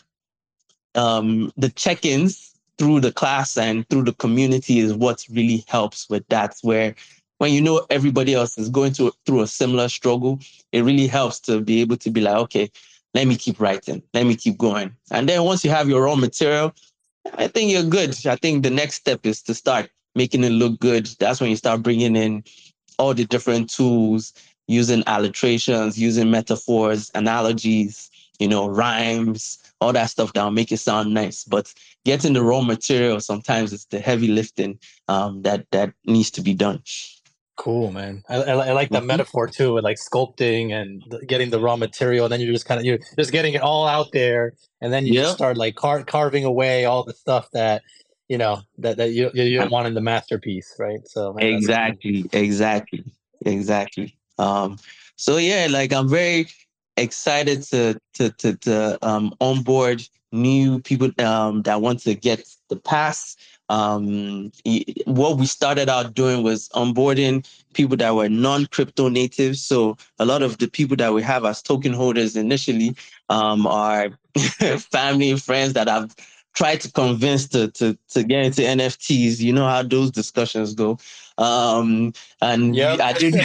um, the check-ins through the class and through the community is what really helps with that. Where when you know everybody else is going to, through a similar struggle, it really helps to be able to be like, okay, let me keep writing, let me keep going. And then once you have your raw material, I think you're good. I think the next step is to start making it look good. That's when you start bringing in all the different tools, using alliterations, using metaphors, analogies, you know, rhymes, all that stuff that will make it sound nice. But getting the raw material sometimes it's the heavy lifting um, that that needs to be done. Cool, man. I, I, I like that mm-hmm. metaphor too, with like sculpting and getting the raw material, and then you're just kind of you're just getting it all out there, and then you just start like car- carving away all the stuff that you know that that you you don't want in the masterpiece, right? So man, exactly, exactly, exactly. Um, so yeah, like I'm very excited to to to, to um onboard new people um that want to get the pass um, what we started out doing was onboarding people that were non-crypto natives. So a lot of the people that we have as token holders initially um, are family and friends that I've tried to convince to, to, to get into NFTs. You know how those discussions go. Um, and yep. I did.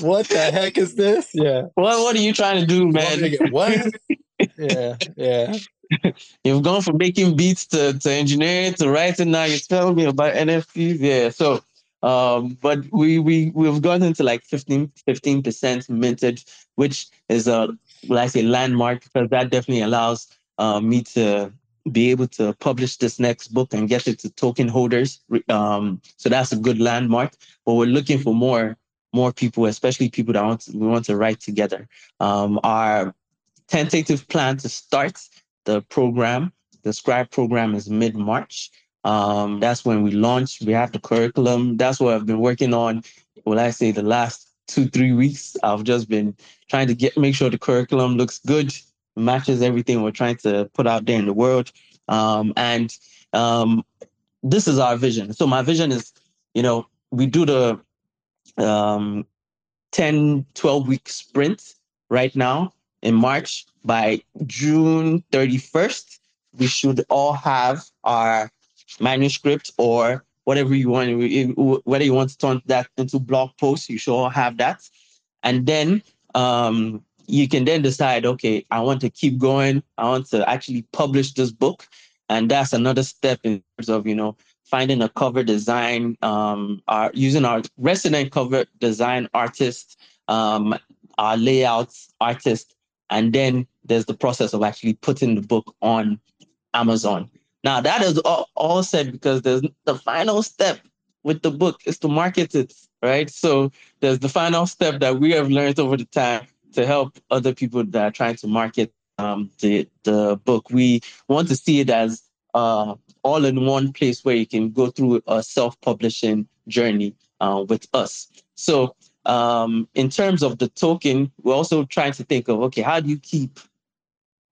what the heck is this? Yeah. What What are you trying to do, man? What? yeah, yeah. You've gone from making beats to, to engineering to writing. Now you're telling me about NFTs. Yeah. So, um, but we we we've gotten to like 15 percent minted, which is a like I say landmark because that definitely allows uh, me to be able to publish this next book and get it to token holders. Um, so that's a good landmark. But we're looking for more more people, especially people that want to, we want to write together. Um, our tentative plan to start the program. The Scribe program is mid March. Um, that's when we launch. We have the curriculum. That's what I've been working on. Will I say the last two three weeks? I've just been trying to get make sure the curriculum looks good, matches everything we're trying to put out there in the world. Um, and um, this is our vision. So my vision is, you know, we do the um, 10, 12 week sprint right now in March. By June 31st, we should all have our manuscript or whatever you want, whether you want to turn that into blog posts, you should all have that. And then um, you can then decide, okay, I want to keep going. I want to actually publish this book. And that's another step in terms of, you know, finding a cover design, um, our, using our resident cover design artist, um, our layout artist, and then there's the process of actually putting the book on Amazon. Now that is all, all said because there's the final step with the book is to market it, right? So there's the final step that we have learned over the time to help other people that are trying to market um, the the book. We want to see it as uh, all in one place where you can go through a self-publishing journey uh, with us. So um, in terms of the token, we're also trying to think of okay, how do you keep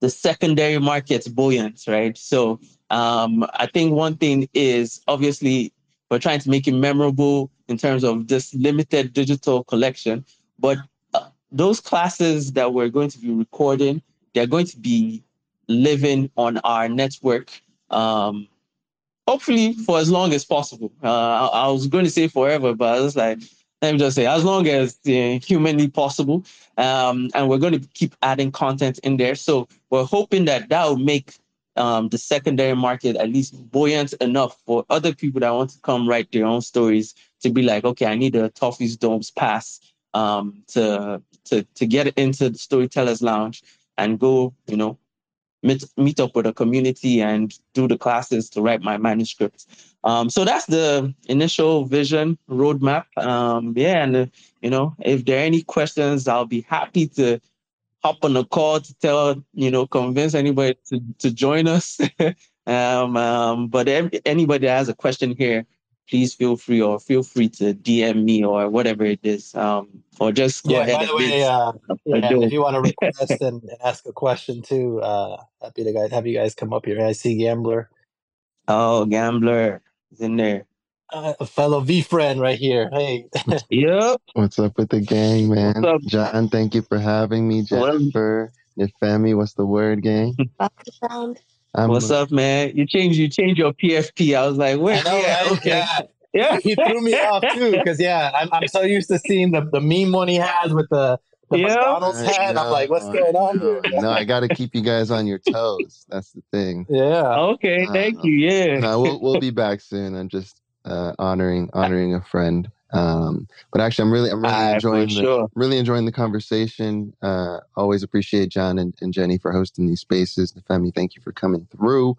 the secondary markets buoyant, right? So um, I think one thing is obviously we're trying to make it memorable in terms of this limited digital collection, but uh, those classes that we're going to be recording, they're going to be living on our network. Um, hopefully for as long as possible. Uh, I, I, was going to say forever, but I was like, let me just say as long as uh, humanly possible. Um, and we're going to keep adding content in there. So we're hoping that that will make um, the secondary market at least buoyant enough for other people that want to come write their own stories to be like, okay, I need a Toffy's Domes pass um, to to to get into the Storytellers Lounge and go, you know, meet meet up with a community and do the classes to write my manuscript. Um, so that's the initial vision roadmap. Um, yeah, and uh, you know, if there are any questions, I'll be happy to hop on a call to tell, you know, convince anybody to, to join us. um, um, but anybody that has a question here, please feel free or feel free to DM me or whatever it is. Um, or just go yeah, ahead. By the way, uh, yeah, if you want to request and, and, ask a question too, uh, happy to guys have you guys come up here. I see Gambler. Oh, Gambler is in there uh, a fellow VeeFriend right here. Hey. yep. What's up with the gang, man? John, thank you for having me. Jennifer, Nifemi, what's the word, gang? I'm what's up, man? You changed you changed your PFP. I was like, wait, yeah, right? okay. Yeah. Yeah, he threw me off too because yeah, I'm, I'm so used to seeing the, the meme one he has with the the yeah. McDonald's hat. I'm like, what's going on here? no, I got to keep you guys on your toes. That's the thing. Yeah. Okay. Thank you. Yeah. No, we'll we'll be back soon. I'm just uh, honoring honoring a friend. Um, but actually, I'm really I'm really uh, enjoying the sure. really enjoying the conversation. Uh, always appreciate John and, and Jenny for hosting these spaces. Femi, thank you for coming through.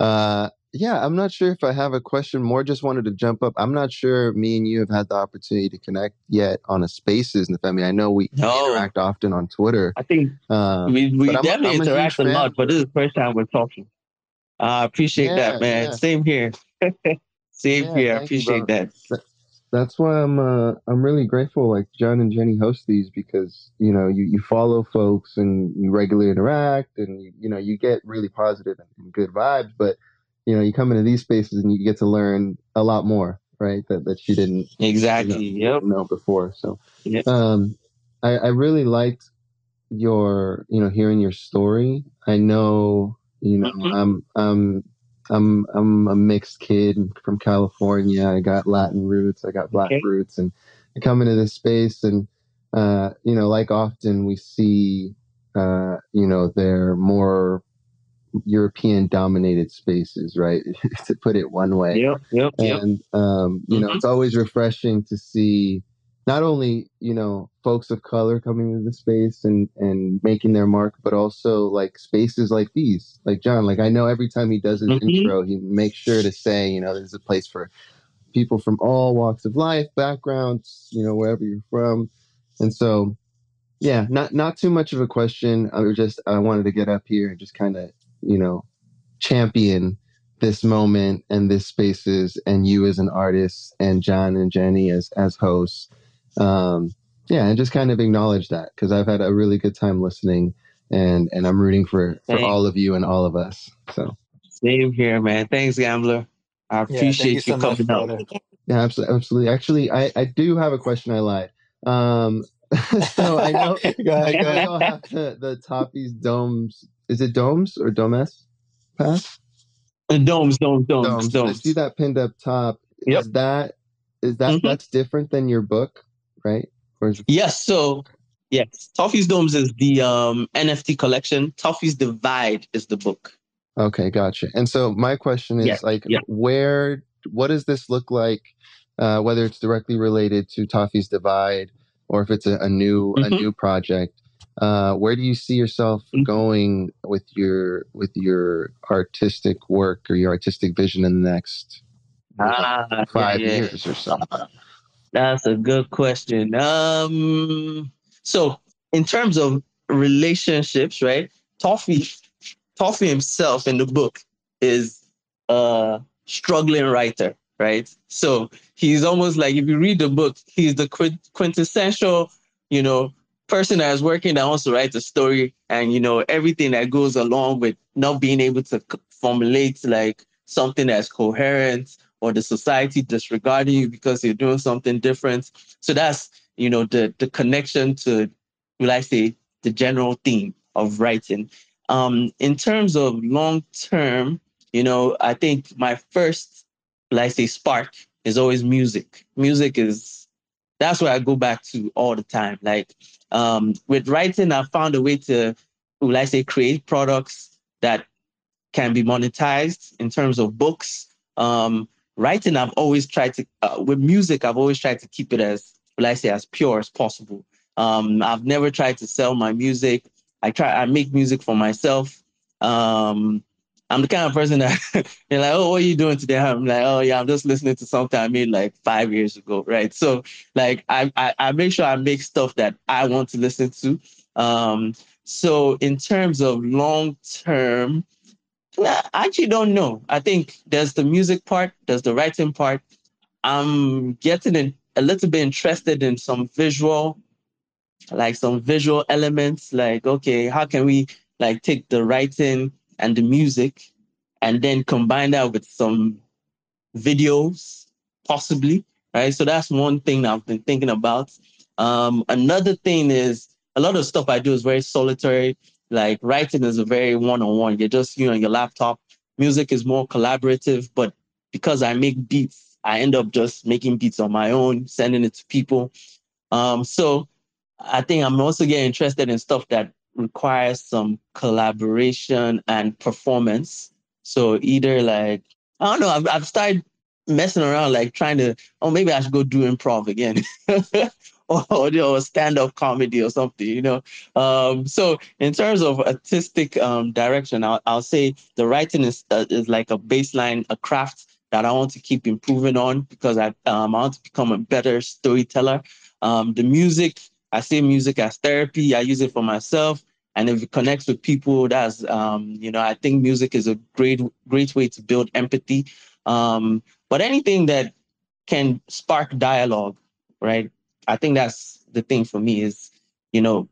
Uh, yeah, I'm not sure if I have a question. More, just wanted to jump up. I'm not sure me and you have had the opportunity to connect yet on a Spaces. Femi, I know we no. interact often on Twitter. I think um, we, we definitely I'm, I'm interact a, a lot, but this is the first time we're talking. I appreciate yeah, that, man. Yeah. Same here. Same yeah, here. I appreciate you, that. That's why I'm uh, I'm really grateful. Like John and Jenny host these because you know you, you follow folks and you regularly interact and you, you know you get really positive and good vibes. But you know you come into these spaces and you get to learn a lot more, right? That that you didn't exactly you know, yep. know before. So yep. um, I, I really liked your you know hearing your story. I know you know mm-hmm. I'm I'm I'm I'm a mixed kid from California. I got Latin roots, I got black okay. roots, and I come into this space, and uh, you know, like often we see, uh, you know, they're more European dominated spaces, right? to put it one way. Yep, yep, and um, you mm-hmm. know, it's always refreshing to see not only you know folks of color coming into the space and and making their mark but also like spaces like these like john like i know every time he does his mm-hmm. intro he makes sure to say you know there's a place for people from all walks of life backgrounds you know wherever you're from. And so yeah not not too much of a question. I was just i wanted to get up here and just kind of you know champion this moment and this spaces and you as an artist and john and jenny as as hosts um, yeah, and just kind of acknowledge that because I've had a really good time listening, and and I'm rooting for for all of you and all of us. So same here, man. Thanks, Gambler. I appreciate yeah, you, so coming out. Yeah, absolutely, absolutely. Actually, I I do have a question. I lied. Um, so I know, Go ahead, go I ahead. know have the, the Toffy's domes. Is it domes or domes pass? Domes, domes, domes, Domes. domes. I see that pinned up top. Yep. Is that is that Mhm. that's different than your book, right? Is Yes. So, yes, Toffy's Domes is the um, NFT collection. Toffy's Divide is the book. Okay, gotcha. And so my question is Yeah, like, yeah. where, what does this look like? Uh, whether it's directly related to Toffy's Divide or if it's a, a new a Mhm. new project, uh, where do you see yourself Mhm. going with your with your artistic work or your artistic vision in the next yeah, five yeah. years or so? That's a good question. Um, so in terms of relationships, right? Toffy, Toffy himself in the book is a struggling writer, right? So he's almost like if you read the book, he's the quint- quintessential, you know, person that is working that wants to write a story, and you know everything that goes along with not being able to formulate like something that's coherent or the society disregarding you because you're doing something different. So that's you know the the connection to, will I say, the general theme of writing. Um, in terms of long term, you know, I think my first, I say, spark is always music. Music is that's where I go back to all the time. Like um, with writing, I found a way to, will I say, create products that can be monetized in terms of books. Um, writing, I've always tried to, uh, with music, I've always tried to keep it as, will I say, as pure as possible. Um, I've never tried to sell my music. I try, I make music for myself. Um, I'm the kind of person that they're like, oh, what are you doing today? I'm like, oh yeah, I'm just listening to something I made like five years ago, right? So like I, I, I make sure I make stuff that I want to listen to. Um, so in terms of long term, I actually don't know. I think there's the music part, there's the writing part. I'm getting in, a little bit interested in some visual, like some visual elements. Like, okay, how can we like take the writing and the music and then combine that with some videos, possibly, right? So that's one thing I've been thinking about. Um, another thing is a lot of stuff I do is very solitary. Like writing is a very one-on-one. You're just you on your laptop. Music is more collaborative, but because I make beats, I end up just making beats on my own, sending it to people. Um, so I think I'm also getting interested in stuff that requires some collaboration and performance. So either like I don't know, I've, I've started messing around, like trying to, oh, maybe I should go do improv again. or, or stand-up comedy or something, you know. Um, so in terms of artistic um, direction, I'll, I'll say the writing is uh, is like a baseline, a craft that I want to keep improving on because I um, I want to become a better storyteller. Um, the music, I see music as therapy. I use it for myself, and if it connects with people, that's um, you know I think music is a great great way to build empathy. Um, but anything that can spark dialogue, right? I think that's the thing for me is, you know,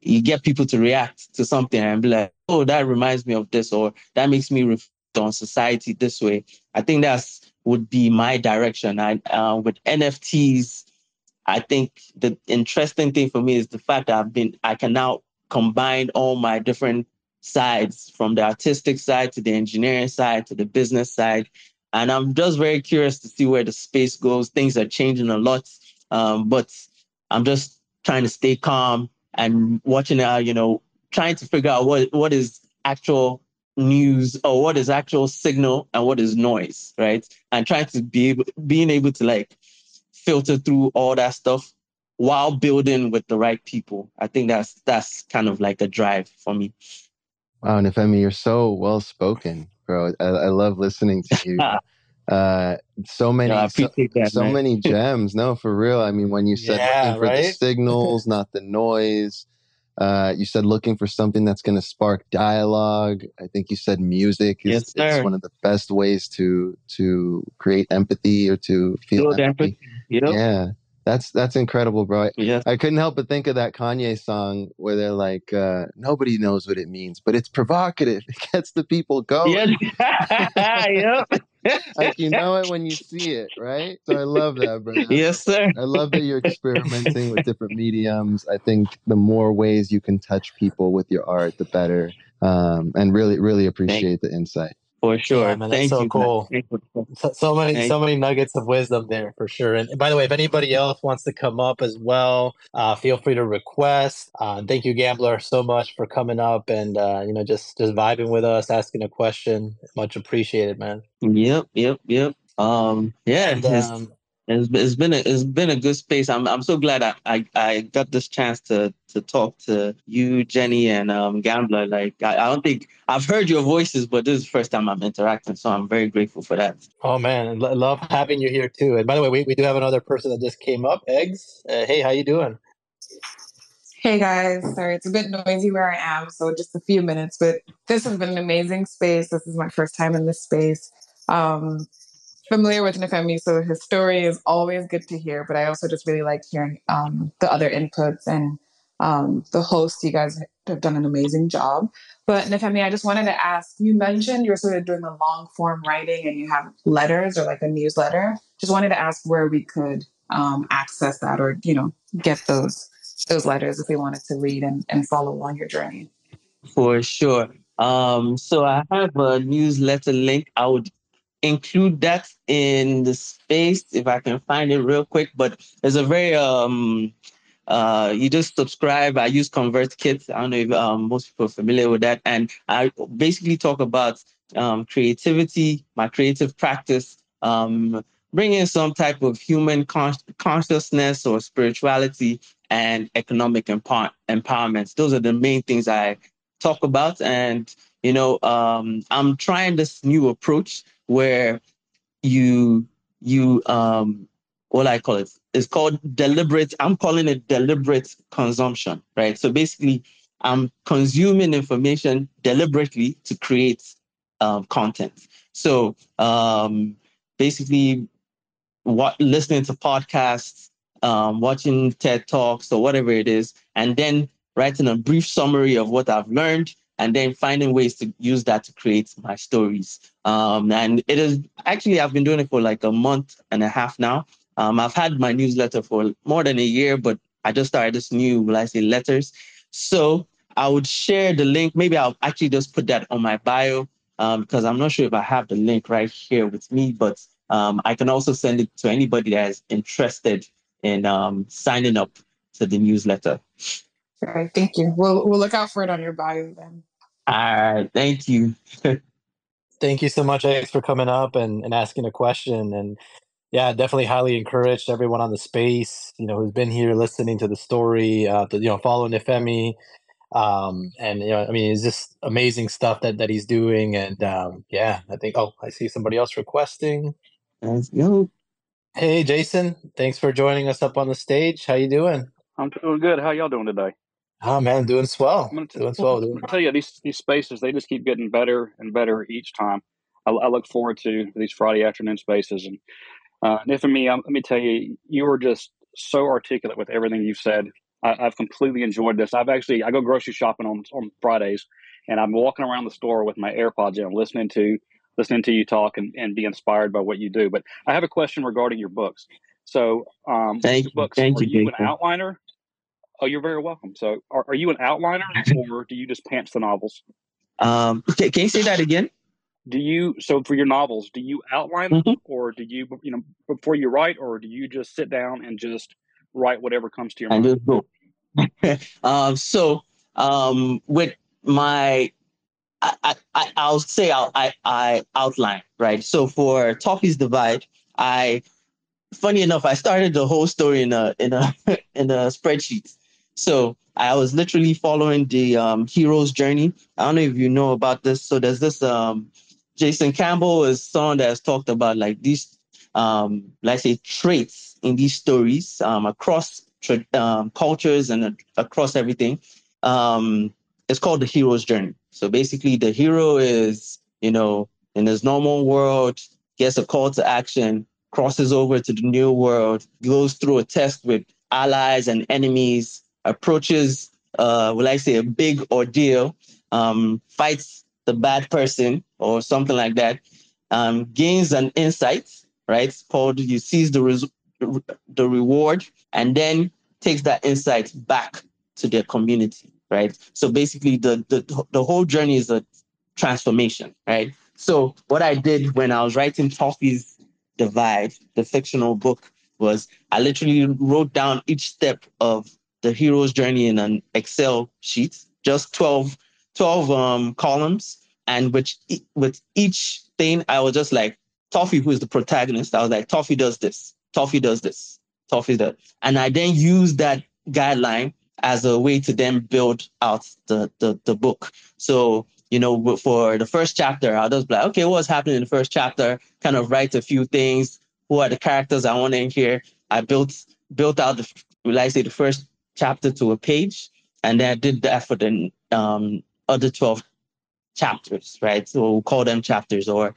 you get people to react to something and be like, oh, that reminds me of this, or that makes me reflect on society this way. I think that's would be my direction. I uh, with NFTs, I think the interesting thing for me is the fact that I've been I can now combine all my different sides from the artistic side to the engineering side to the business side. And I'm just very curious to see where the space goes. Things are changing a lot. Um, but I'm just trying to stay calm and watching out, you know, trying to figure out what, what is actual news or what is actual signal and what is noise, right? And trying to be able, being able to like filter through all that stuff while building with the right people. I think that's that's kind of like a drive for me. Wow, Nifemi, you're so well spoken, bro. I, I love listening to you. uh, so many, No, so, that, so many gems. No, for real. I mean, when you said Yeah, looking for the signals, not the noise. Uh, you said looking for something that's going to spark dialogue. I think you said music is, Yes, is one of the best ways to to create empathy or to feel Build empathy. empathy. You know? Yeah, that's that's incredible, bro. Yes. I couldn't help but think of that Kanye song where they're like, uh, nobody knows what it means, but it's provocative. It gets the people going. Yeah. yep. like you know it when you see it, right? So I love that, bro. Yes, sir. I love that you're experimenting with different mediums. I think the more ways you can touch people with your art, the better. Um, and really, really appreciate the insight. For sure. Yeah, man, that's Thank so you. cool. So, so many, Thank so many nuggets of wisdom there for sure. And by the way, if anybody else wants to come up as well, uh, feel free to request. Uh, thank you, Gambler, so much for coming up and uh, you know just just vibing with us, asking a question. Much appreciated, man. Yep, yep, yep. Um, yeah, And it's, it's, it's been a it's been a good space. I'm I'm so glad I, I, I got this chance to to talk to you, Jenny, and um, Gambler. Like I, I don't think I've heard your voices, but this is the first time I'm interacting, so I'm very grateful for that. oh man, lo- love having you here too. And by the way, we, we do have another person that just came up. Eggs, uh, hey, how you doing? Hey guys, sorry, it's a bit noisy where I am, so just a few minutes, but this has been an amazing space. This is my first time in this space. Um, familiar with Nifemi, so his story is always good to hear, but I also just really like hearing um, the other inputs and um, the hosts. You guys have done an amazing job. But Nifemi, I just wanted to ask you mentioned you're sort of doing the long form writing and you have letters or like a newsletter. Just wanted to ask where we could um, access that or, you know, get those those letters if we wanted to read and, and follow along your journey. For sure. Um, so I have a newsletter link. I would include that in the space if I can find it real quick. But there's a very um uh you just subscribe. I use ConvertKit. I don't know if um, most people are familiar with that. And I basically talk about um creativity, my creative practice, um, bringing some type of human con- consciousness or spirituality and economic empower- empowerment. Those are the main things I talk about. And, you know, um, I'm trying this new approach where you, you, um, what I call it, it's called deliberate, I'm calling it deliberate consumption, right? So basically, I'm consuming information deliberately to create um, content. So um, basically, what listening to podcasts, um, watching TED Talks or whatever it is, and then writing a brief summary of what I've learned, and then finding ways to use that to create my stories. Um, and it is actually, I've been doing it for like a month and a half now. Um, I've had my newsletter for more than a year, but I just started this new, will I say, letters. So I would share the link. Maybe I'll actually just put that on my bio um, because I'm not sure if I have the link right here with me, but um, I can also send it to anybody that is interested in um, signing up to the newsletter. All right, thank you. We'll we'll look out for it on your bio then. All right, thank you. Thank you so much, X, for coming up and, and asking a question. And yeah, definitely highly encouraged everyone on the space, you know, who's been here listening to the story, uh, to, you know, following Nifemi. Um, and, you know, I mean, it's just amazing stuff that, that he's doing. And um, yeah, I think, oh, I see somebody else requesting. Let's go. Hey, Jason, thanks for joining us up on the stage. How you doing? I'm doing good. How y'all doing today? Oh, man, doing swell. I'm gonna t- Doing swell. I'm Doing... gonna tell you these these spaces they just keep getting better and better each time. I, I look forward to these Friday afternoon spaces and uh, and for me, um, let me tell you, you were just so articulate with everything you've said. I, I've completely enjoyed this. I've actually I go grocery shopping on on Fridays, and I'm walking around the store with my AirPods in, listening to listening to you talk and, and be inspired by what you do. But I have a question regarding your books. So, um, Thank you. books, Thank are you, you an Jason. outliner? Oh, you're very welcome. So, are, are you an outliner or do you just pants the novels? Um, can, can you say that again? Do you so for your novels? Do you outline them, Mhm. or do you you know before you write, or do you just sit down and just write whatever comes to your mind? um, so um, with my, I, I, I- I'll say I'll, I, I outline right. So for Toffy's Divide, I, funny enough, I started the whole story in a in a in a spreadsheet. So I was literally following the um, hero's journey. I don't know if you know about this. So there's this um, Joseph Campbell is someone that has talked about like these um, let's say traits in these stories um, across tra- um, cultures and uh, across everything. Um, it's called the hero's journey. So basically, the hero is you know in his normal world gets a call to action, crosses over to the new world, goes through a test with allies and enemies, approaches uh, will I say a big ordeal, um, fights the bad person or something like that, um, gains an insight, right? Called you seize the res- the reward, and then takes that insight back to their community, right? So basically, the the the whole journey is a transformation, right? So what I did when I was writing Toffy's Divide, the fictional book, was I literally wrote down each step of the hero's journey in an Excel sheet, just 12, 12 um, columns. And which with each thing, I was just like, Toffy, who is the protagonist, I was like, Toffy does this, Toffy does this, Toffy does. And I then used that guideline as a way to then build out the, the, the book. So, you know, for the first chapter, I'll just be like, okay, what's happening in the first chapter? Kind of write a few things. Who are the characters I want in here? I built built out the, like I say, the first chapter to a page, and then I did that for the um, other 12 chapters, right? So we'll call them chapters or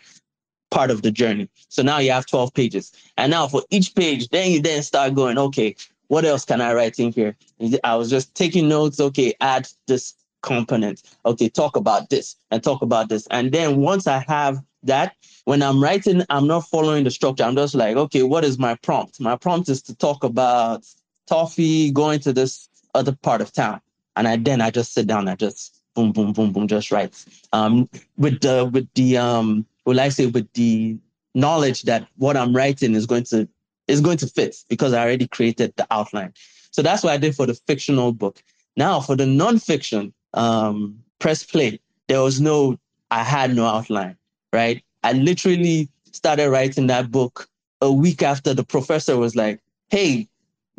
part of the journey. So now you have 12 pages. And now for each page, then you then start going, okay, what else can I write in here? I was just taking notes, okay, add this component. Okay, talk about this and talk about this. And then once I have that, when I'm writing, I'm not following the structure. I'm just like, okay, what is my prompt? My prompt is to talk about Toffy going to this other part of town. And I then I just sit down, I just boom, boom, boom, boom, just write. Um, with the with the um, will I say with the knowledge that what I'm writing is going to is going to fit because I already created the outline. So that's what I did for the fictional book. Now for the nonfiction, um, press play. There was no, I had no outline, right? I literally started writing that book a week after the professor was like, "Hey,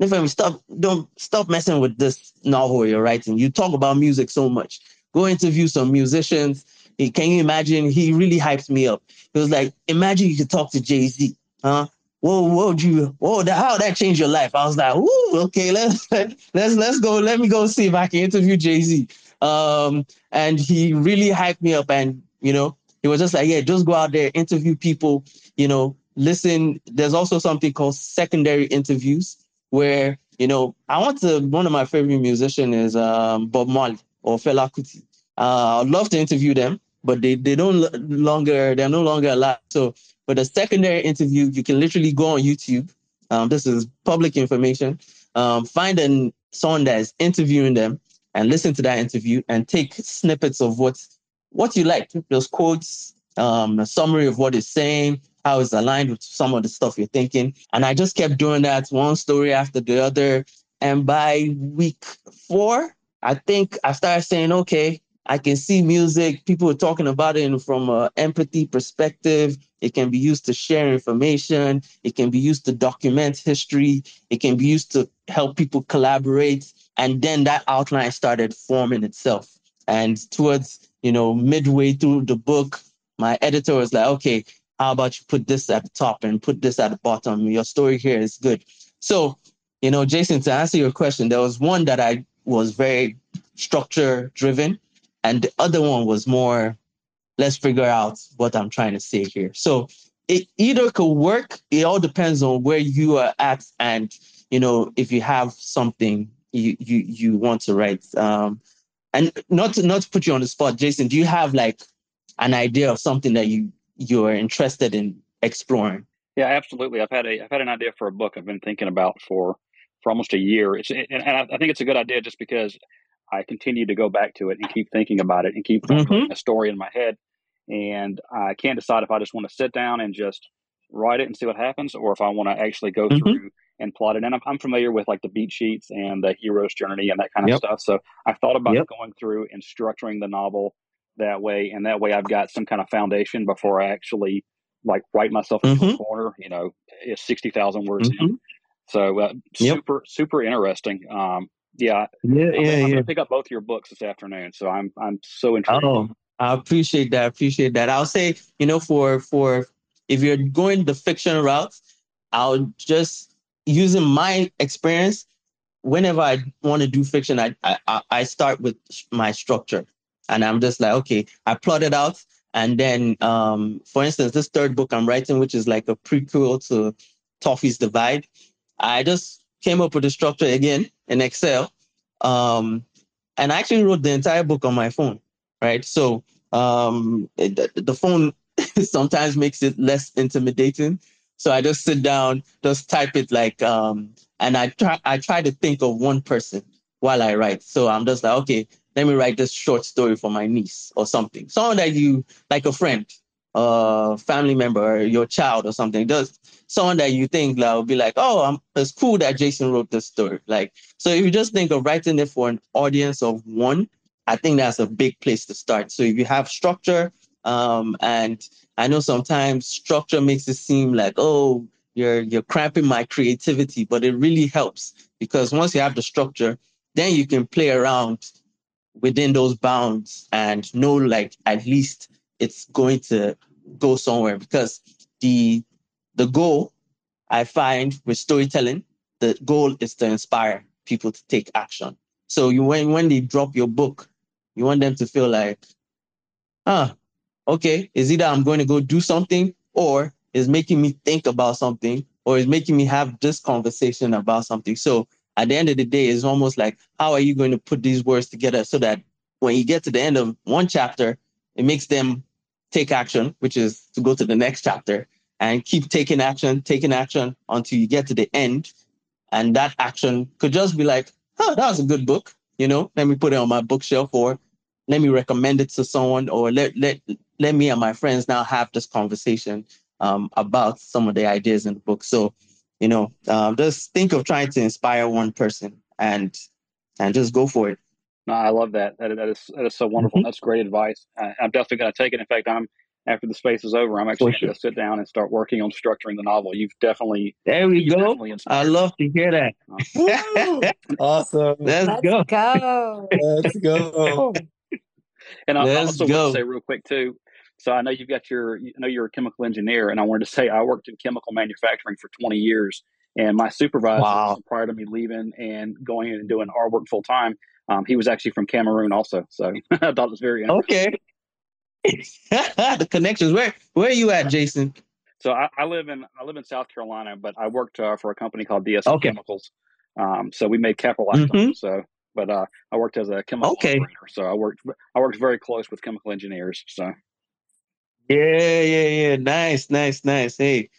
Nifemi, stop, don't stop messing with this novel you're writing. You talk about music so much. Go interview some musicians. Can you imagine? He really hyped me up. He was like, imagine you could talk to Jay Z, huh? Whoa, would you? Whoa, that, how that changed your life? I was like, ooh, okay, let's let's let's go. Let me go see if I can interview Jay Z. Um, and he really hyped me up, and you know, he was just like, yeah, just go out there, interview people. You know, listen. There's also something called secondary interviews where you know I want to. One of my favorite musicians is um, Bob Marley or Fela Kuti. Uh, I'd love to interview them, but they they don't longer they're no longer alive. So for the secondary interview, you can literally go on YouTube. Um, this is public information. Um, find an someone that is interviewing them and listen to that interview and take snippets of what what you like, those quotes, um, a summary of what it's saying, how it's aligned with some of the stuff you're thinking. And I just kept doing that one story after the other. And by week four, I think I started saying, okay, I can see music. People are talking about it from an empathy perspective. It can be used to share information. It can be used to document history. It can be used to help people collaborate. And then that outline started forming itself. And towards, you know, midway through the book, my editor was like, okay, how about you put this at the top and put this at the bottom? Your story here is good. So, you know, Jason, to answer your question, there was one that I was very structure driven, and the other one was more, let's figure out what I'm trying to say here. So it either could work. It all depends on where you are at, and you know, if you have something you you you want to write. Um, and not to, not to put you on the spot, Jason, do you have like an idea of something that you you're interested in exploring? Yeah, absolutely. I've had a I've had an idea for a book I've been thinking about for for almost a year. It's and, I, I think it's a good idea just because I continue to go back to it and keep thinking about it and keep mm-hmm. a story in my head. And I can't decide if I just want to sit down and just write it and see what happens, or if I want to actually go mm-hmm. through and plot it. And I'm, I'm, familiar with like the beat sheets and the hero's journey and that kind of yep. stuff. So I thought about yep. going through and structuring the novel that way, and that way I've got some kind of foundation before I actually like write myself into mm-hmm. a corner. You know, it's sixty thousand words. Mm-hmm. So uh, yep. super super interesting. Um, yeah, yeah, I'm, yeah. I'm yeah. gonna pick up both your books this afternoon. So I'm I'm so intrigued. Oh, I appreciate that. I appreciate that. I'll say, you know, for for if you're going the fiction route, I'll just using my experience. Whenever I want to do fiction, I I I start with my structure. And I'm just like, okay, I plot it out. And then, um, for instance, this third book I'm writing, which is like a prequel to Toffy's Divide, I just came up with the structure again in Excel. Um, and I actually wrote the entire book on my phone, right? So um, it, the phone sometimes makes it less intimidating. So I just sit down, just type it like, um, and I try I try to think of one person while I write. So I'm just like, okay, let me write this short story for my niece or something. Someone that you like a friend, a family member, your child or something. Just someone that you think like, will be like, oh, I'm, it's cool that Jason wrote this story. Like, so if you just think of writing it for an audience of one, I think that's a big place to start. So if you have structure, um, and I know sometimes structure makes it seem like, oh, you're you're cramping my creativity, but it really helps because once you have the structure, then you can play around within those bounds and know like at least it's going to go somewhere because the the goal I find with storytelling, the goal is to inspire people to take action. So you when when they drop your book, you want them to feel like, ah, okay, is either I'm going to go do something or is making me think about something or is making me have this conversation about something. So at the end of the day, it's almost like, how are you going to put these words together so that when you get to the end of one chapter, it makes them take action, which is to go to the next chapter and keep taking action, taking action until you get to the end. And that action could just be like, oh, that was a good book. You know, let me put it on my bookshelf or let me recommend it to someone or let, let, let me and my friends now have this conversation um, about some of the ideas in the book. So you know, um, just think of trying to inspire one person and and just go for it. No, I love that. That, that is that is so wonderful. Mm-hmm. That's great advice. I, am definitely going to take it. In fact, I'm after the space is over, I'm actually going to sit down and start working on structuring the novel. You've definitely there we go. I love to hear that. awesome. Let's, Let's go. go. Let's go. and I also go. want to say real quick too. So I know you've got your, I know you're a chemical engineer, and I wanted to say I worked in chemical manufacturing for 20 years, and my supervisor wow. prior to me leaving and going in and doing our work full time, um, he was actually from Cameroon also. So I thought it was very interesting. okay. the connections. Where where are you at, Jason? So I, I live in I live in South Carolina, but I worked uh, for a company called DSM okay. Chemicals. Um, so we made caprolactone. Mm-hmm. So, but uh, I worked as a chemical okay. operator. So I worked I worked very close with chemical engineers. So yeah, yeah, yeah. Nice, nice, nice. Hey,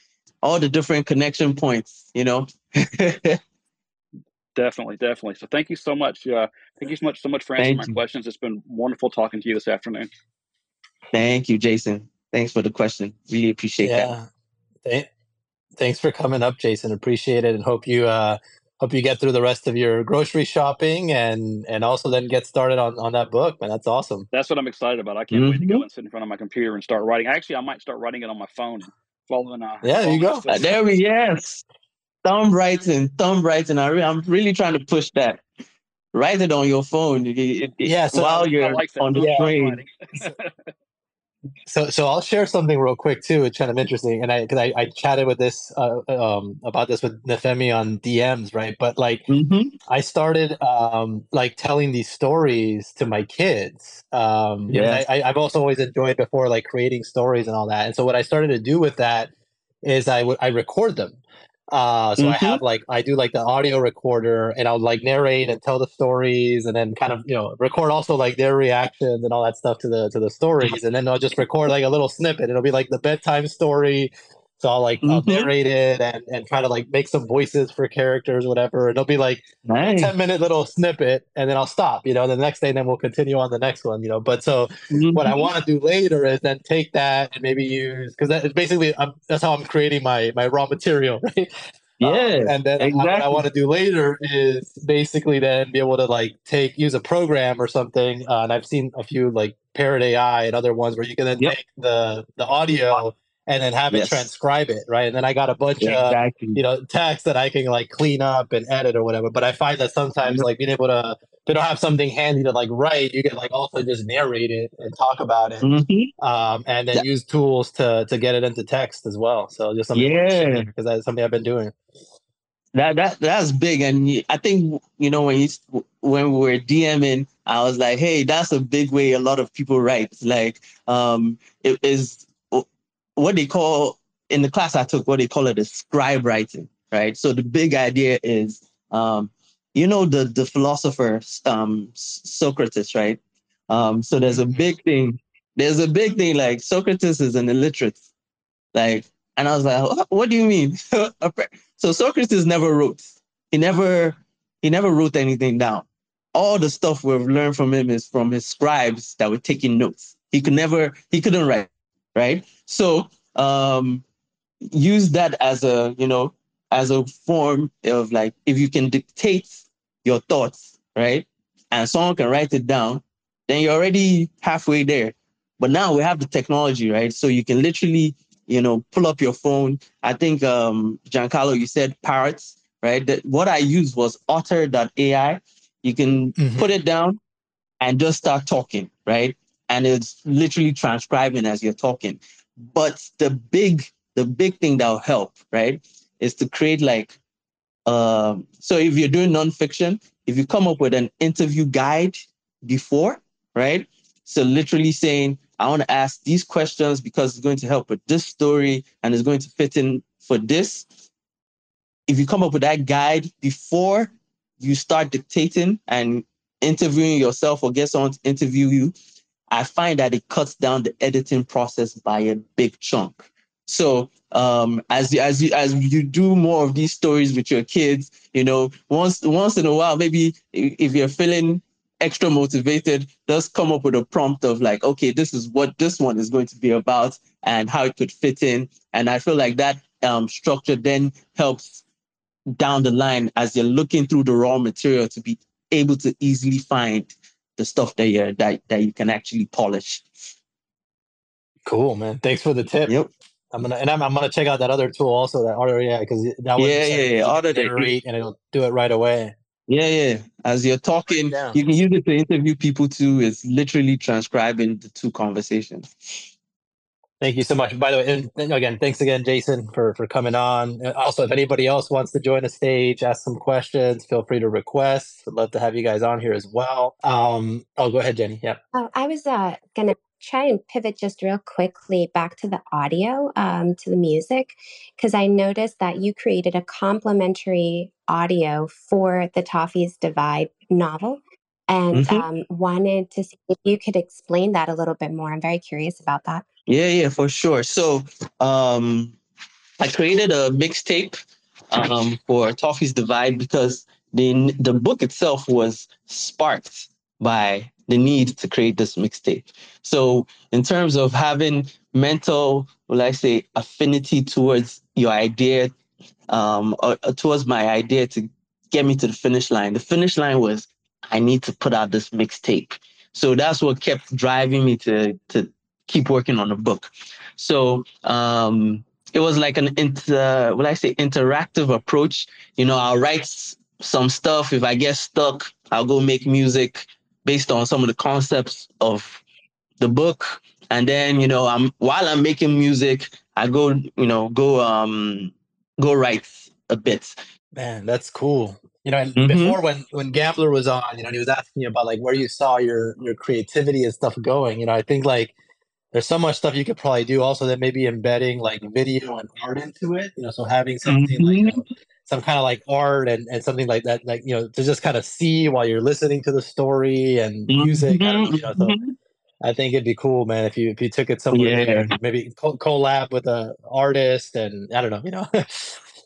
all the different connection points, you know. definitely, definitely. So thank you so much. Uh, thank you so much, so much for answering thank my you. questions. It's been wonderful talking to you this afternoon. Thank you, Jason. Thanks for the question. Really appreciate yeah. that. Th- thanks for coming up, Jason. Appreciate it, and hope you uh, hope you get through the rest of your grocery shopping and and also then get started on on that book man. That's awesome. That's what i'm excited about. I can't mm-hmm. wait to go mm-hmm. and sit in front of my computer and start writing. Actually i might start writing it on my phone following uh yeah there you go. uh, there we yes. Thumb writing thumb writing. I re- i'm really trying to push that. Write it on your phone. It, it, yeah so while you're like on the train so so I'll share something real quick too. It's kind of interesting, and I because I, I chatted with this uh, um about this with Nifemi on DMs, right? But like mm-hmm. I started um like telling these stories to my kids. Um, yeah, I, I've also always enjoyed before like creating stories and all that. And so what I started to do with that is I would I record them. Uh, so mm-hmm. I have like I do like the audio recorder, and I'll like narrate and tell the stories, and then kind of you know record also like their reactions and all that stuff to the to the stories, and then I'll just record like a little snippet. It'll be like the bedtime story. So I'll like mm-hmm. I'll narrate it and, and try to like make some voices for characters, whatever. And it'll be like nice. 10 minute little snippet and then I'll stop, you know, the next day, and then we'll continue on the next one, you know. But so mm-hmm. what I mm-hmm. want to do later is then take that and maybe use because that is basically I'm, that's how I'm creating my my raw material, right? Um, yeah, um, and then exactly. what I want to do later is basically then be able to like take use a program or something. Uh, and I've seen a few like Parrot AI and other ones where you can then yep. take the the audio and then have yes. it transcribe it, right? And then I got a bunch exactly. of you know text that I can like clean up and edit or whatever. But I find that sometimes like being able to they don't have something handy to like write, you can like also just narrate it and talk about it, mm-hmm. um, and then yeah. use tools to to get it into text as well. So just something yeah, because that's something I've been doing. That that that's big, and I think you know when you when we were DMing, I was like, hey, that's a big way a lot of people write. Like, um, it is what they call in the class I took, what they call it is scribe writing, right? So the big idea is, um, you know, the the philosopher um, Socrates, right? Um, so there's a big thing there's a big thing like Socrates is an illiterate. Like, and I was like, what, what do you mean? so Socrates never wrote. He never he never wrote anything down. All the stuff we've learned from him is from his scribes that were taking notes. He could never, he couldn't write, right? So um use that as a, you know, as a form of like if you can dictate your thoughts, right? And someone can write it down, then you're already halfway there. But now we have the technology, right? So you can literally, you know, pull up your phone. I think um Jancarlo, you said parrots, right? That what I used was otter.ai. You can mm-hmm. put it down and just start talking, right? And it's literally transcribing as you're talking. But the big, the big thing that will help, right, is to create like um, so if you're doing nonfiction, if you come up with an interview guide before, right? So literally saying, I want to ask these questions because it's going to help with this story and it's going to fit in for this. If you come up with that guide before you start dictating and interviewing yourself or get someone to interview you, I find that it cuts down the editing process by a big chunk. So um, as you, as you as you do more of these stories with your kids, you know, once once in a while, maybe if you're feeling extra motivated, just come up with a prompt of like, okay, this is what this one is going to be about and how it could fit in. And I feel like that um, structure then helps down the line as you're looking through the raw material to be able to easily find the stuff that you that, that you can actually polish. Cool, man. Thanks for the tip. Yep. I'm gonna and I'm, I'm gonna check out that other tool also that Otter yeah because that yeah yeah yeah Otter generate and it'll do it right away. Yeah, yeah. As you're talking, you can use it to interview people too. It's literally transcribing the two conversations. Thank you so much. By the way, and again, thanks again, Jason, for for coming on. Also, if anybody else wants to join the stage, ask some questions, feel free to request. I'd love to have you guys on here as well. Um, oh, go ahead, Jenny. Yeah. Oh, I was uh, gonna try and pivot just real quickly back to the audio, um, to the music, because I noticed that you created a complimentary audio for the Toffy's Divide novel and mm-hmm. um, wanted to see if you could explain that a little bit more. I'm very curious about that. Yeah, yeah, for sure. So um, I created a mixtape um, for Toffy's Divide because the the book itself was sparked by the need to create this mixtape. So in terms of having mental, well, I say affinity towards your idea, um, or, or towards my idea to get me to the finish line. The finish line was I need to put out this mixtape. So that's what kept driving me to to keep working on the book. So um, it was like an inter, what I say, interactive approach. You know, I'll write some stuff. If I get stuck, I'll go make music based on some of the concepts of the book. And then, you know, I'm while I'm making music, I go, you know, go um go write a bit. Man, that's cool. You know, mm-hmm. before when when Gambler was on, you know, he was asking me about like where you saw your your creativity and stuff going. You know, I think like there's so much stuff you could probably do also that maybe embedding like video and art into it. You know, so having something mm-hmm. like some kind of like art and, and something like that, like, you know, to just kind of see while you're listening to the story and music. Mm-hmm. you know, so mm-hmm. I think it'd be cool, man, if you if you took it somewhere, yeah. maybe collab with a artist and I don't know, you know,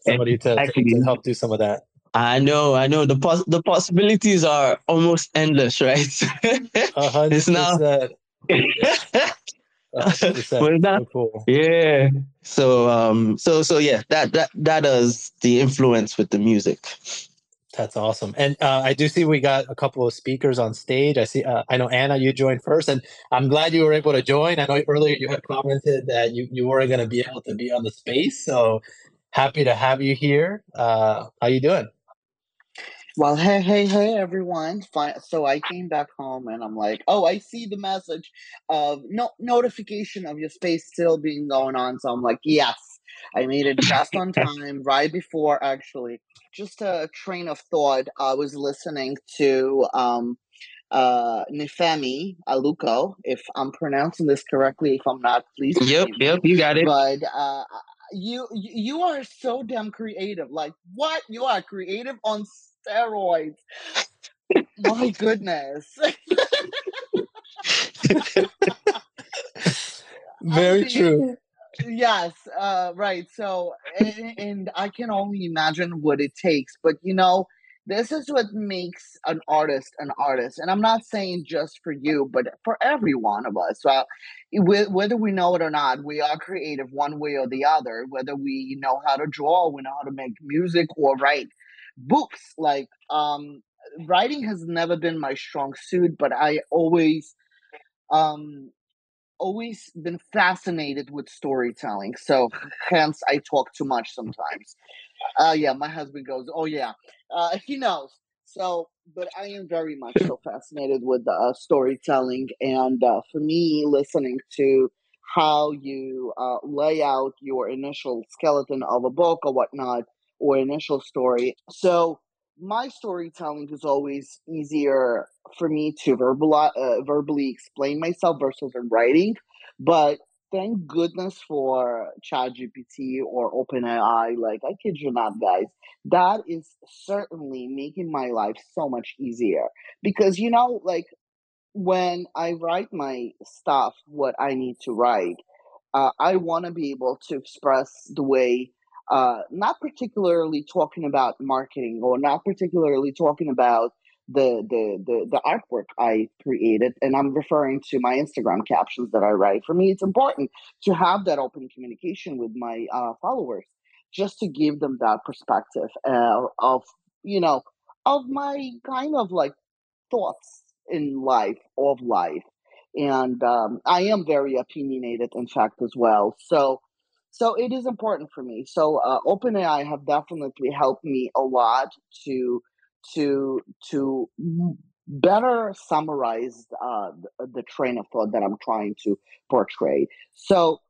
somebody to, to, to, help do some of that. I know, I know. The pos- the possibilities are almost endless, right? it's now. well, that, cool. Yeah. So um so so yeah, that that that is the influence with the music. That's awesome. And uh, I do see we got a couple of speakers on stage. I see uh, I know Anna you joined first and I'm glad you were able to join. I know earlier you had commented that you you weren't going to be able to be on the space. So happy to have you here. Uh how you doing? Well, hey, hey, hey, everyone. Fine. So I came back home and I'm like, oh, I see the message of no notification of your space still being going on. So I'm like, yes, I made it just on time, right before actually. Just a train of thought. I was listening to um, uh, Nifemi Aluko, if I'm pronouncing this correctly. If I'm not, please. Yep, yep, you got it. But uh, you you are so damn creative. Like what? You are creative on steroids. My goodness. Very true. Yes, uh, right. So, and, and I can only imagine what it takes. But you know, this is what makes an artist an artist and i'm not saying just for you but for every one of us well, whether we know it or not we are creative one way or the other whether we know how to draw we know how to make music or write books like um, writing has never been my strong suit but i always um always been fascinated with storytelling so hence i talk too much sometimes uh, yeah, my husband goes, oh yeah, uh, he knows. So, but I am very much so fascinated with uh, storytelling, and uh, for me, listening to how you uh, lay out your initial skeleton of a book or whatnot, or initial story. So, my storytelling is always easier for me to verbal, uh, verbally explain myself versus in writing. But thank goodness for ChatGPT or OpenAI. Like, I kid you not, guys. That is certainly making my life so much easier. Because, you know, like, when I write my stuff, what I need to write, uh, I want to be able to express the way, uh, not particularly talking about marketing or not particularly talking about the the the the artwork I created, and I'm referring to my Instagram captions that I write. For me, it's important to have that open communication with my uh, followers, just to give them that perspective uh, of you know of my kind of like thoughts in life of life, and um, I am very opinionated, in fact, as well. So. So it is important for me. So uh, OpenAI have definitely helped me a lot to to to better summarize uh, the, the train of thought that I'm trying to portray. So,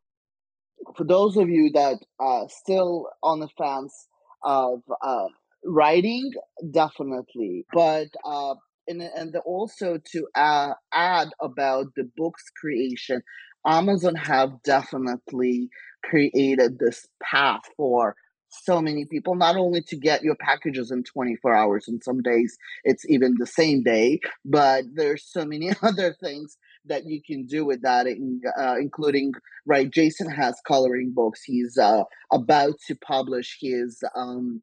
for those of you that are still on the fence of uh, writing, definitely, but uh, and and also to uh, add about the book's creation, Amazon have definitely created this path for so many people, not only to get your packages in 24 hours, and some days it's even the same day, but there's so many other things that you can do with that, uh, including, right, Jason has coloring books. He's uh, about to publish his um,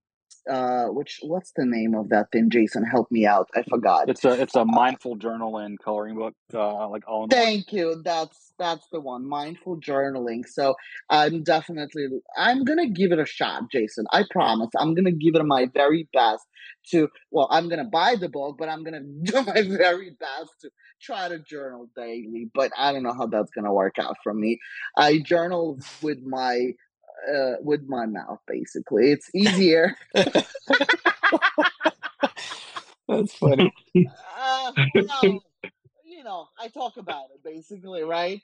uh which what's the name of that thing jason? Help me out. I forgot. It's a it's a mindful journal and coloring book uh like all in thank you. That's that's the one. Mindful journaling. So i'm definitely i'm gonna give it a shot jason. I promise. I'm gonna give it my very best to well i'm gonna buy the book but i'm gonna do my very best to try to journal daily. But i don't know how that's gonna work out for me. I journal with my uh, with my mouth. Basically, it's easier. That's funny. Uh, no, you know, I talk about it basically, right?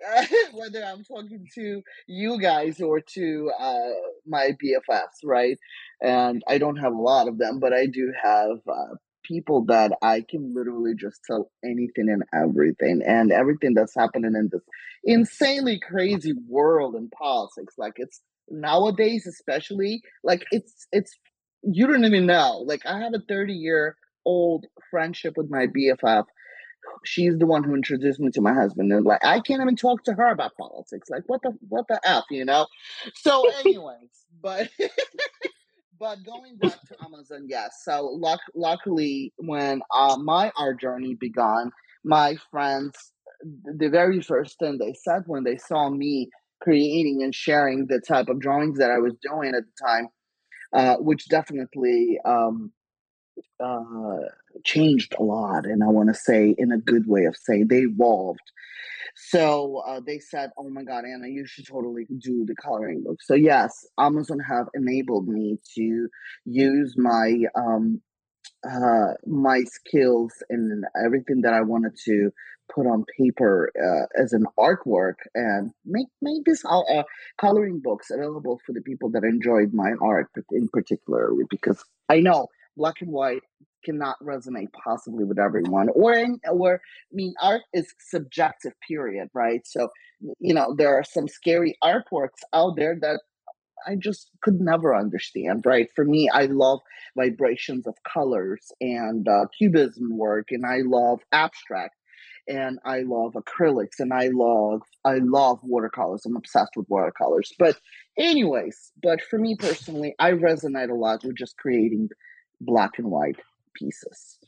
Whether I'm talking to you guys or to uh, my BFFs, right? And I don't have a lot of them, but I do have uh, people that I can literally just tell anything and everything and everything that's happening in this insanely crazy world in politics. Like it's nowadays, especially like it's it's you don't even know. Like I have a 30 year old friendship with my BFF. She's the one who introduced me to my husband. And like I can't even talk to her about politics. Like what the what the F, you know? So anyways, but but going back to Amazon, yes. So luck, luckily, when uh, my art journey began, my friends, the very first thing they said when they saw me creating and sharing the type of drawings that I was doing at the time, uh, which definitely um, uh, changed a lot. And I want to say, in a good way of saying, they evolved. So uh, they said, "Oh my God, Anna, you should totally do the coloring book." So yes, Amazon have enabled me to use my um, uh, my skills and everything that I wanted to put on paper uh, as an artwork and make make this uh, coloring books available for the people that enjoyed my art in particular because I know black and white cannot resonate possibly with everyone or in, or i mean art is subjective period right so you know there are some scary artworks out there that i just could never understand right for me i love vibrations of colors and uh, cubism work and i love abstract and I love acrylics and I love I love watercolors. I'm obsessed with watercolors. But anyways, but for me personally, I resonate a lot with just creating black and white pieces.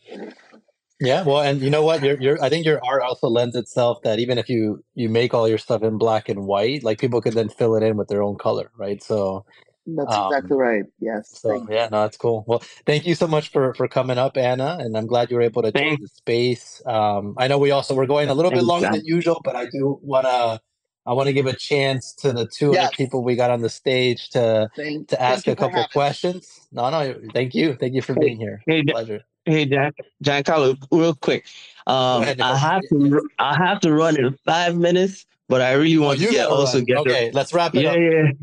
Yeah, well, and you know what? Your your I think your art also lends itself that even if you you make all your stuff in black and white, like people can then fill it in with their own color, right? So that's um, exactly right. Yes. So yeah, no, that's cool. Well, thank you so much for for coming up, Anna, and I'm glad you were able to join the space. Um, I know we also we're going a little bit longer than usual, but I do want to I want to give a chance to the two yes. other people we got on the stage to thank, to ask a couple questions. No, no, thank you, thank you for being here. Hey, Pleasure. Hey, Jack, Jancarlo, real quick. Um, ahead, I have to I have to run in five minutes, but I really oh, want oh, to get also run. get okay. The, let's wrap it up. yeah, up.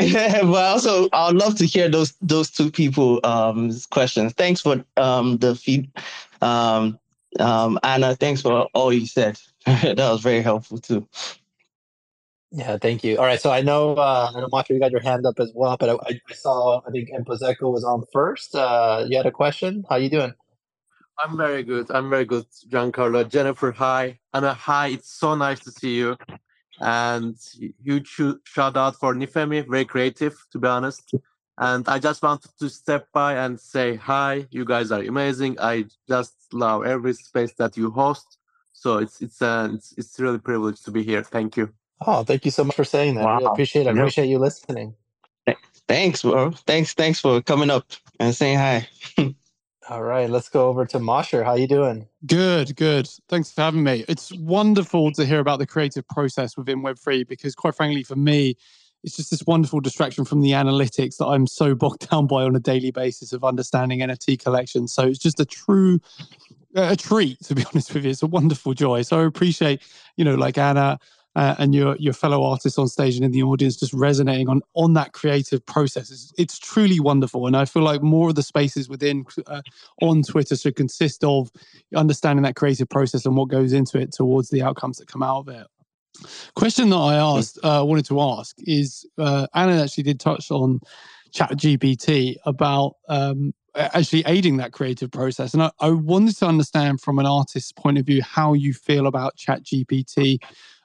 Yeah, but also I'd love to hear those those two people um questions. Thanks for um the feed um um Anna, thanks for all you said. that was very helpful too. Yeah, thank you. All right, so I know uh I know Macho, you got your hand up as well, but I, I saw I think Empozeco was on first. Uh you had a question. How you doing? I'm very good. I'm very good, Jancarlo. Jennifer, hi. Anna, hi. It's so nice to see you. And huge shout out for Nifemi, very creative, to be honest. And I just wanted to step by and say hi. You guys are amazing. I just love every space that you host. So it's it's uh, it's, it's really privileged to be here. Thank you. Oh, thank you so much for saying that. Wow. I appreciate it. I appreciate you listening. Thanks, bro. Thanks, thanks for coming up and saying hi. All right, let's go over to Mosher. How you doing? Good, good. Thanks for having me. It's wonderful to hear about the creative process within Web3 because, quite frankly, for me, it's just this wonderful distraction from the analytics that I'm so bogged down by on a daily basis of understanding NFT collections. So it's just a true a treat, to be honest with you. It's a wonderful joy. So I appreciate, you know, like Anna uh, and your your fellow artists on stage and in the audience just resonating on on that creative process. It's, it's truly wonderful, and I feel like more of the spaces within uh, on Twitter should consist of understanding that creative process and what goes into it towards the outcomes that come out of it. Question that I asked, uh, wanted to ask is, uh, Anna actually did touch on Chat GPT about um, actually aiding that creative process. And I, I, wanted to understand from an artist's point of view how you feel about Chat GPT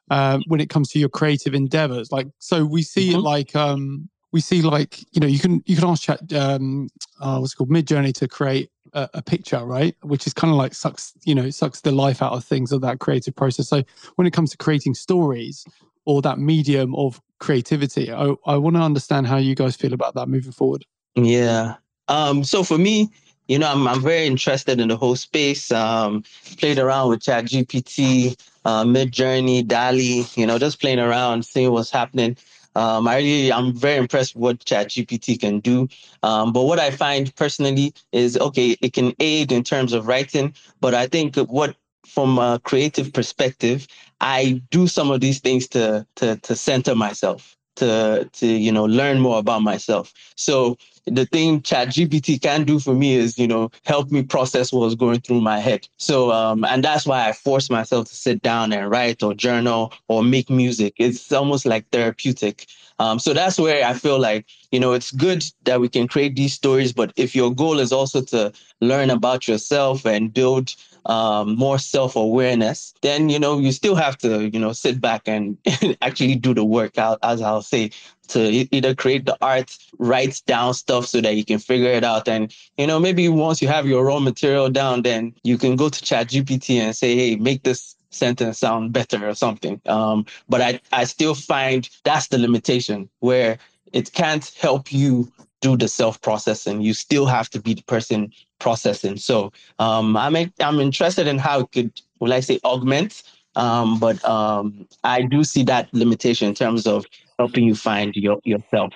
uh, when it comes to your creative endeavors. Like, so we see mm-hmm. it like um, we see like you know you can you can ask chat um, uh, what's it called Midjourney to create a, a picture, right? Which is kind of like sucks you know sucks the life out of things of that creative process. So when it comes to creating stories or that medium of creativity, I, I want to understand how you guys feel about that moving forward. Yeah. Um, so for me, you know, I'm, I'm very interested in the whole space. Um, played around with Chat GPT, uh, Midjourney, DALL-E, you know, just playing around, seeing what's happening. Um, I really, I'm very impressed with what ChatGPT can do. Um, but what I find personally is okay, it can aid in terms of writing, but I think what from a creative perspective, I do some of these things to to to center myself, to to you know learn more about myself. So the thing chat gpt can do for me is you know help me process what was going through my head. So um and that's why i force myself to sit down and write or journal or make music. It's almost like therapeutic. Um so that's where i feel like you know it's good that we can create these stories but if your goal is also to learn about yourself and build um, more self-awareness, then you know you still have to you know sit back and actually do the work out, as I'll say, to either create the art, write down stuff so that you can figure it out, and you know maybe once you have your raw material down, then you can go to Chat GPT and say, hey, make this sentence sound better or something. Um, but I I still find that's the limitation where it can't help you do the self processing. You still have to be the person processing. So um, I'm I'm interested in how it could, will I say, augment. Um, but um, I do see that limitation in terms of helping you find your yourself.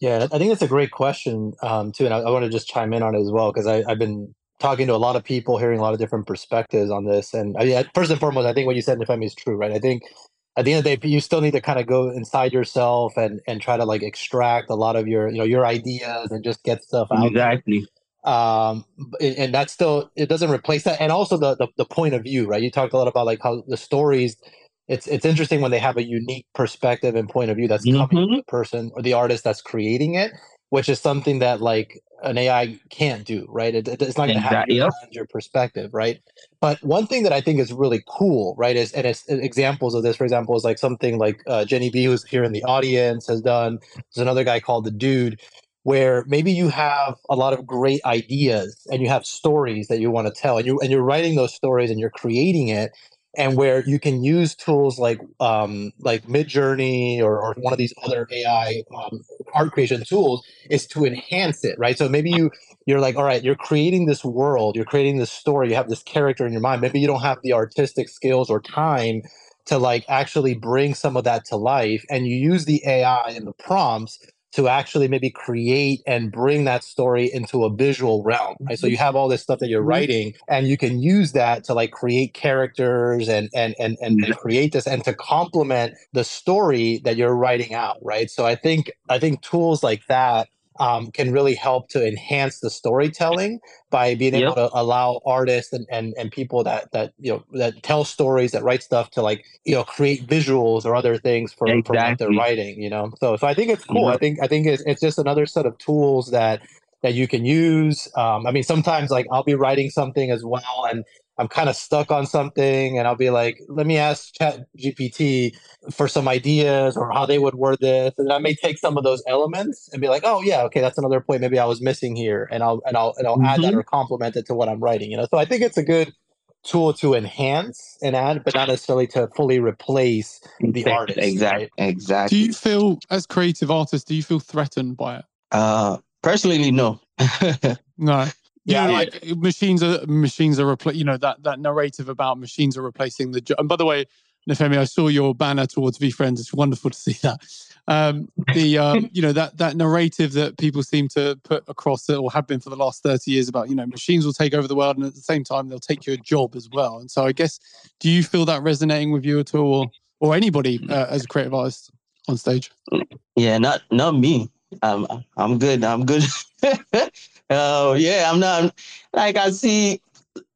Yeah, I think that's a great question um, too, and I, I want to just chime in on it as well because I've been talking to a lot of people, hearing a lot of different perspectives on this. And I first and foremost, I think what you said, Nifemi, is true, right? I think at the end of the day, you still need to kind of go inside yourself and and try to like extract a lot of your you know your ideas and just get stuff out. Exactly. Um, and that's still it doesn't replace that, and also the, the the point of view, right? You talked a lot about like how the stories. It's it's interesting when they have a unique perspective and point of view that's mm-hmm. coming from the person or the artist that's creating it, which is something that like an AI can't do, right? It, it's not going to have Yep. your perspective, right? But one thing that I think is really cool, right, is and it's examples of this, for example, is like something like uh, Jenny B, who's here in the audience, has done. There's another guy called the Dude, where maybe you have a lot of great ideas and you have stories that you want to tell, and you and you're writing those stories and you're creating it, and where you can use tools like um, like Midjourney or, or one of these other AI um, art creation tools is to enhance it, right? So maybe you you're like, all right, you're creating this world, you're creating this story, you have this character in your mind. Maybe you don't have the artistic skills or time to like actually bring some of that to life, and you use the AI and the prompts to actually maybe create and bring that story into a visual realm right? So you have all this stuff that you're Mhm. writing and you can use that to like create characters and and and and, and create this and to complement the story that you're writing out right? So i think i think tools like that um, can really help to enhance the storytelling by being able Yep. to allow artists and, and, and people that that you know that tell stories that write stuff to like you know create visuals or other things for, for what they're writing you know? So so i think it's cool. I think i think it's, it's just another set of tools that that you can use. Um, i mean sometimes like i'll be writing something as well and i'm kind of stuck on something and i'll be like let me ask chat gpt for some ideas or how they would word this and i may take some of those elements and be like oh yeah okay that's another point maybe i was missing here and i'll and i'll and i'll add that Mhm. or complement it to what i'm writing you know so i think it's a good tool to enhance and add but not necessarily to fully replace the Exact- artist Exactly. right? Do you feel, as creative artists, do you feel threatened by it? Uh, personally, no. No. Yeah, I- like machines are machines are repl- you know that that narrative about machines are replacing the job. And by the way, Nifemi, I saw your banner towards VeeFriends. It's wonderful to see that. Um, the um, you know that that narrative that people seem to put across or have been for the last thirty years about you know machines will take over the world and at the same time they'll take your job as well. And so I guess do you feel that resonating with you at all, or, or anybody uh, as a creative artist on stage? Yeah, not not me. Um, I'm good. I'm good. Oh yeah, I'm not. Like I see,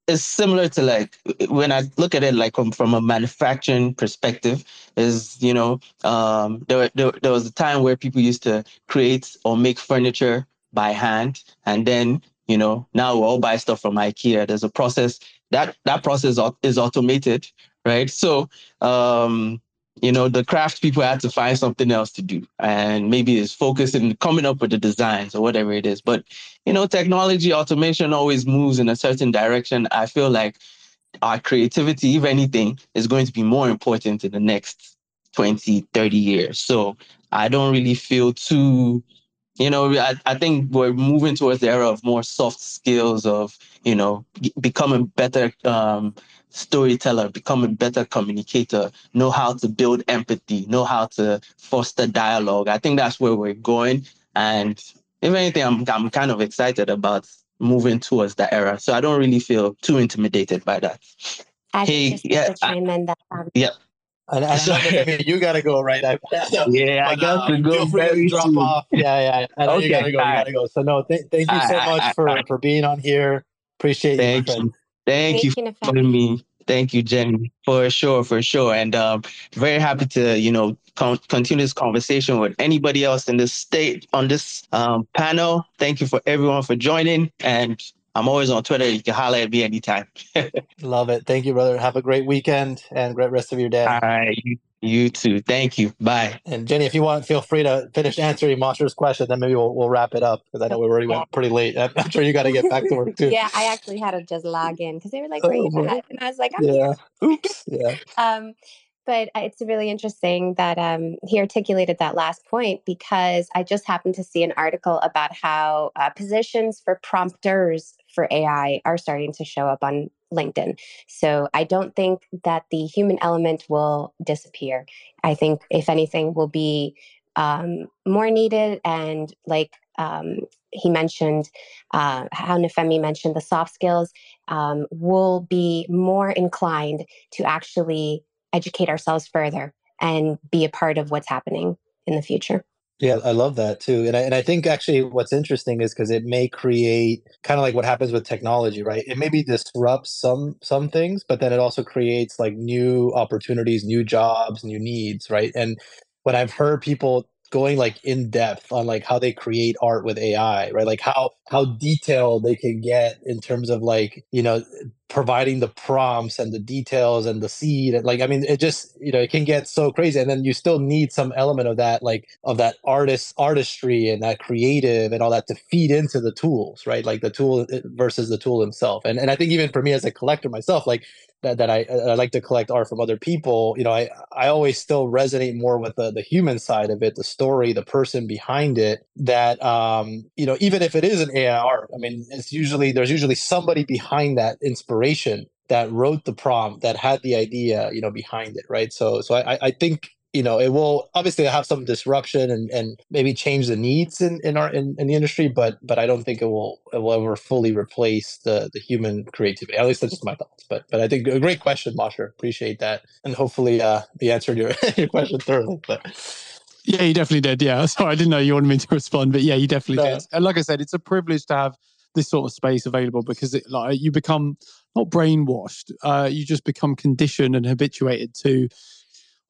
it's similar to like when I look at it like from, from a manufacturing perspective. Is you know, um, there, there there was a time where people used to create or make furniture by hand, and then you know now we all buy stuff from IKEA. There's a process that that process is automated, right? So um, you know the craft people had to find something else to do. And maybe it's focused in coming up with the designs or whatever it is. But you know technology automation always moves in a certain direction. I feel like our creativity if anything is going to be more important in the next 20 30 years. So i don't really feel too you know I, I think we're moving towards the era of more soft skills of you know becoming better um, storyteller become a better communicator know how to build empathy know how to foster dialogue i think that's where we're going and if anything i'm, I'm kind of excited about moving towards that era so i don't really feel too intimidated by that I Hey, just yeah, to that um, yeah And, and I Sorry. I mean, you got to go, right? I, yeah i but, got to go very drop soon. off. Yeah, yeah. I know you Okay, got to go. You got to go. So, no, th- thank you so Alright, much alright, for, alright. for being on here. Appreciate you, Thank friend. you. Thank you Thank you, for having me. Thank you, Jenny, for sure, for sure. And um, very happy to, you know, con- continue this conversation with anybody else in this state on this um, panel. Thank you for everyone for joining. And I'm always on Twitter. You can holler at me anytime. Love it. Thank you, brother. Have a great weekend and great rest of your day. All right. You, you too. Thank you. Bye. And Jenny, if you want, feel free to finish answering Monster's question. Then maybe we'll, we'll wrap it up because I know we already went pretty late. I'm I'm sure you got to get back to work too. Yeah, I actually had to just log in because they were like, "Where Oh, you at?" And I was like, "I'm here." Oops. Yeah. Um, but uh, it's really interesting that um, he articulated that last point because I just happened to see an article about how uh, positions for prompters for AI are starting to show up on LinkedIn. So I don't think that the human element will disappear. I think, if anything, will be um, more needed. And like um, he mentioned, uh, how Nifemi mentioned, the soft skills um, will be more inclined to actually educate ourselves further and be a part of what's happening in the future. Yeah, I love that too. And I, and I think actually what's interesting is because it may create kind of like what happens with technology, right? It maybe disrupts some some things, but then it also creates like new opportunities, new jobs, new needs, right? And when I've heard people going like in depth on like how they create art with AI, right? Like how how detailed they can get in terms of like you know providing the prompts and the details and the seed and like i mean it just you know it can get so crazy and then you still need some element of that like of that artist artistry and that creative and all that to feed into the tools right? Like the tool eh, versus the tool himself and and i think even for me as a collector myself like that, that I, I like to collect art from other people, you know, I, I always still resonate more with the, the human side of it, the story, the person behind it that, um, you know, even if it is an AI art, I mean, it's usually, there's usually somebody behind that inspiration that wrote the prompt that had the idea, you know, behind it. Right. So, so I, I think you know it will obviously have some disruption and, and maybe change the needs in, in our in, in the industry but but i don't think it will it will ever fully replace the the human creativity at least that's just my thoughts but but i think a great question Mosher. appreciate that and hopefully uh we answered your your question thoroughly but yeah you definitely did yeah sorry i didn't know you wanted me to respond but yeah you definitely no. did and like i said it's a privilege to have this sort of space available because it like you become not brainwashed uh you just become conditioned and habituated to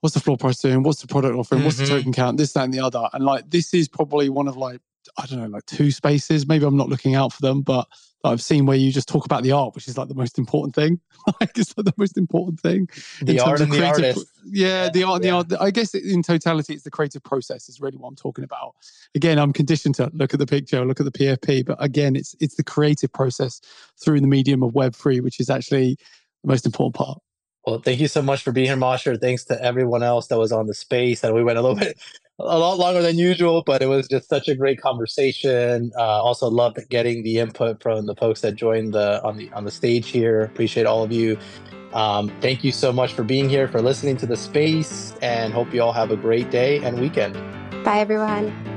what's the floor price doing? What's the product offering? Mm-hmm. What's the mm-hmm. token count? This, that, and the other. And like this is probably one of like I don't know, like two spaces. Maybe I'm not looking out for them, but I've seen where you just talk about the art, which is like the most important thing. like it's like the most important thing. The art and the artist. Yeah, the art, yeah. the art. I guess in totality, it's the creative process is really what I'm talking about. Again, I'm conditioned to look at the picture, look at the PFP, but again, it's it's the creative process through the medium of Web three, which is actually the most important part. Well, thank you so much for being here, Mosher. Thanks to everyone else that was on the space. And we went a little bit, a lot longer than usual, but it was just such a great conversation. Uh, also, loved getting the input from the folks that joined the on the on the stage here. Appreciate all of you. Um, thank you so much for being here, for listening to the space, and hope you all have a great day and weekend. Bye, everyone.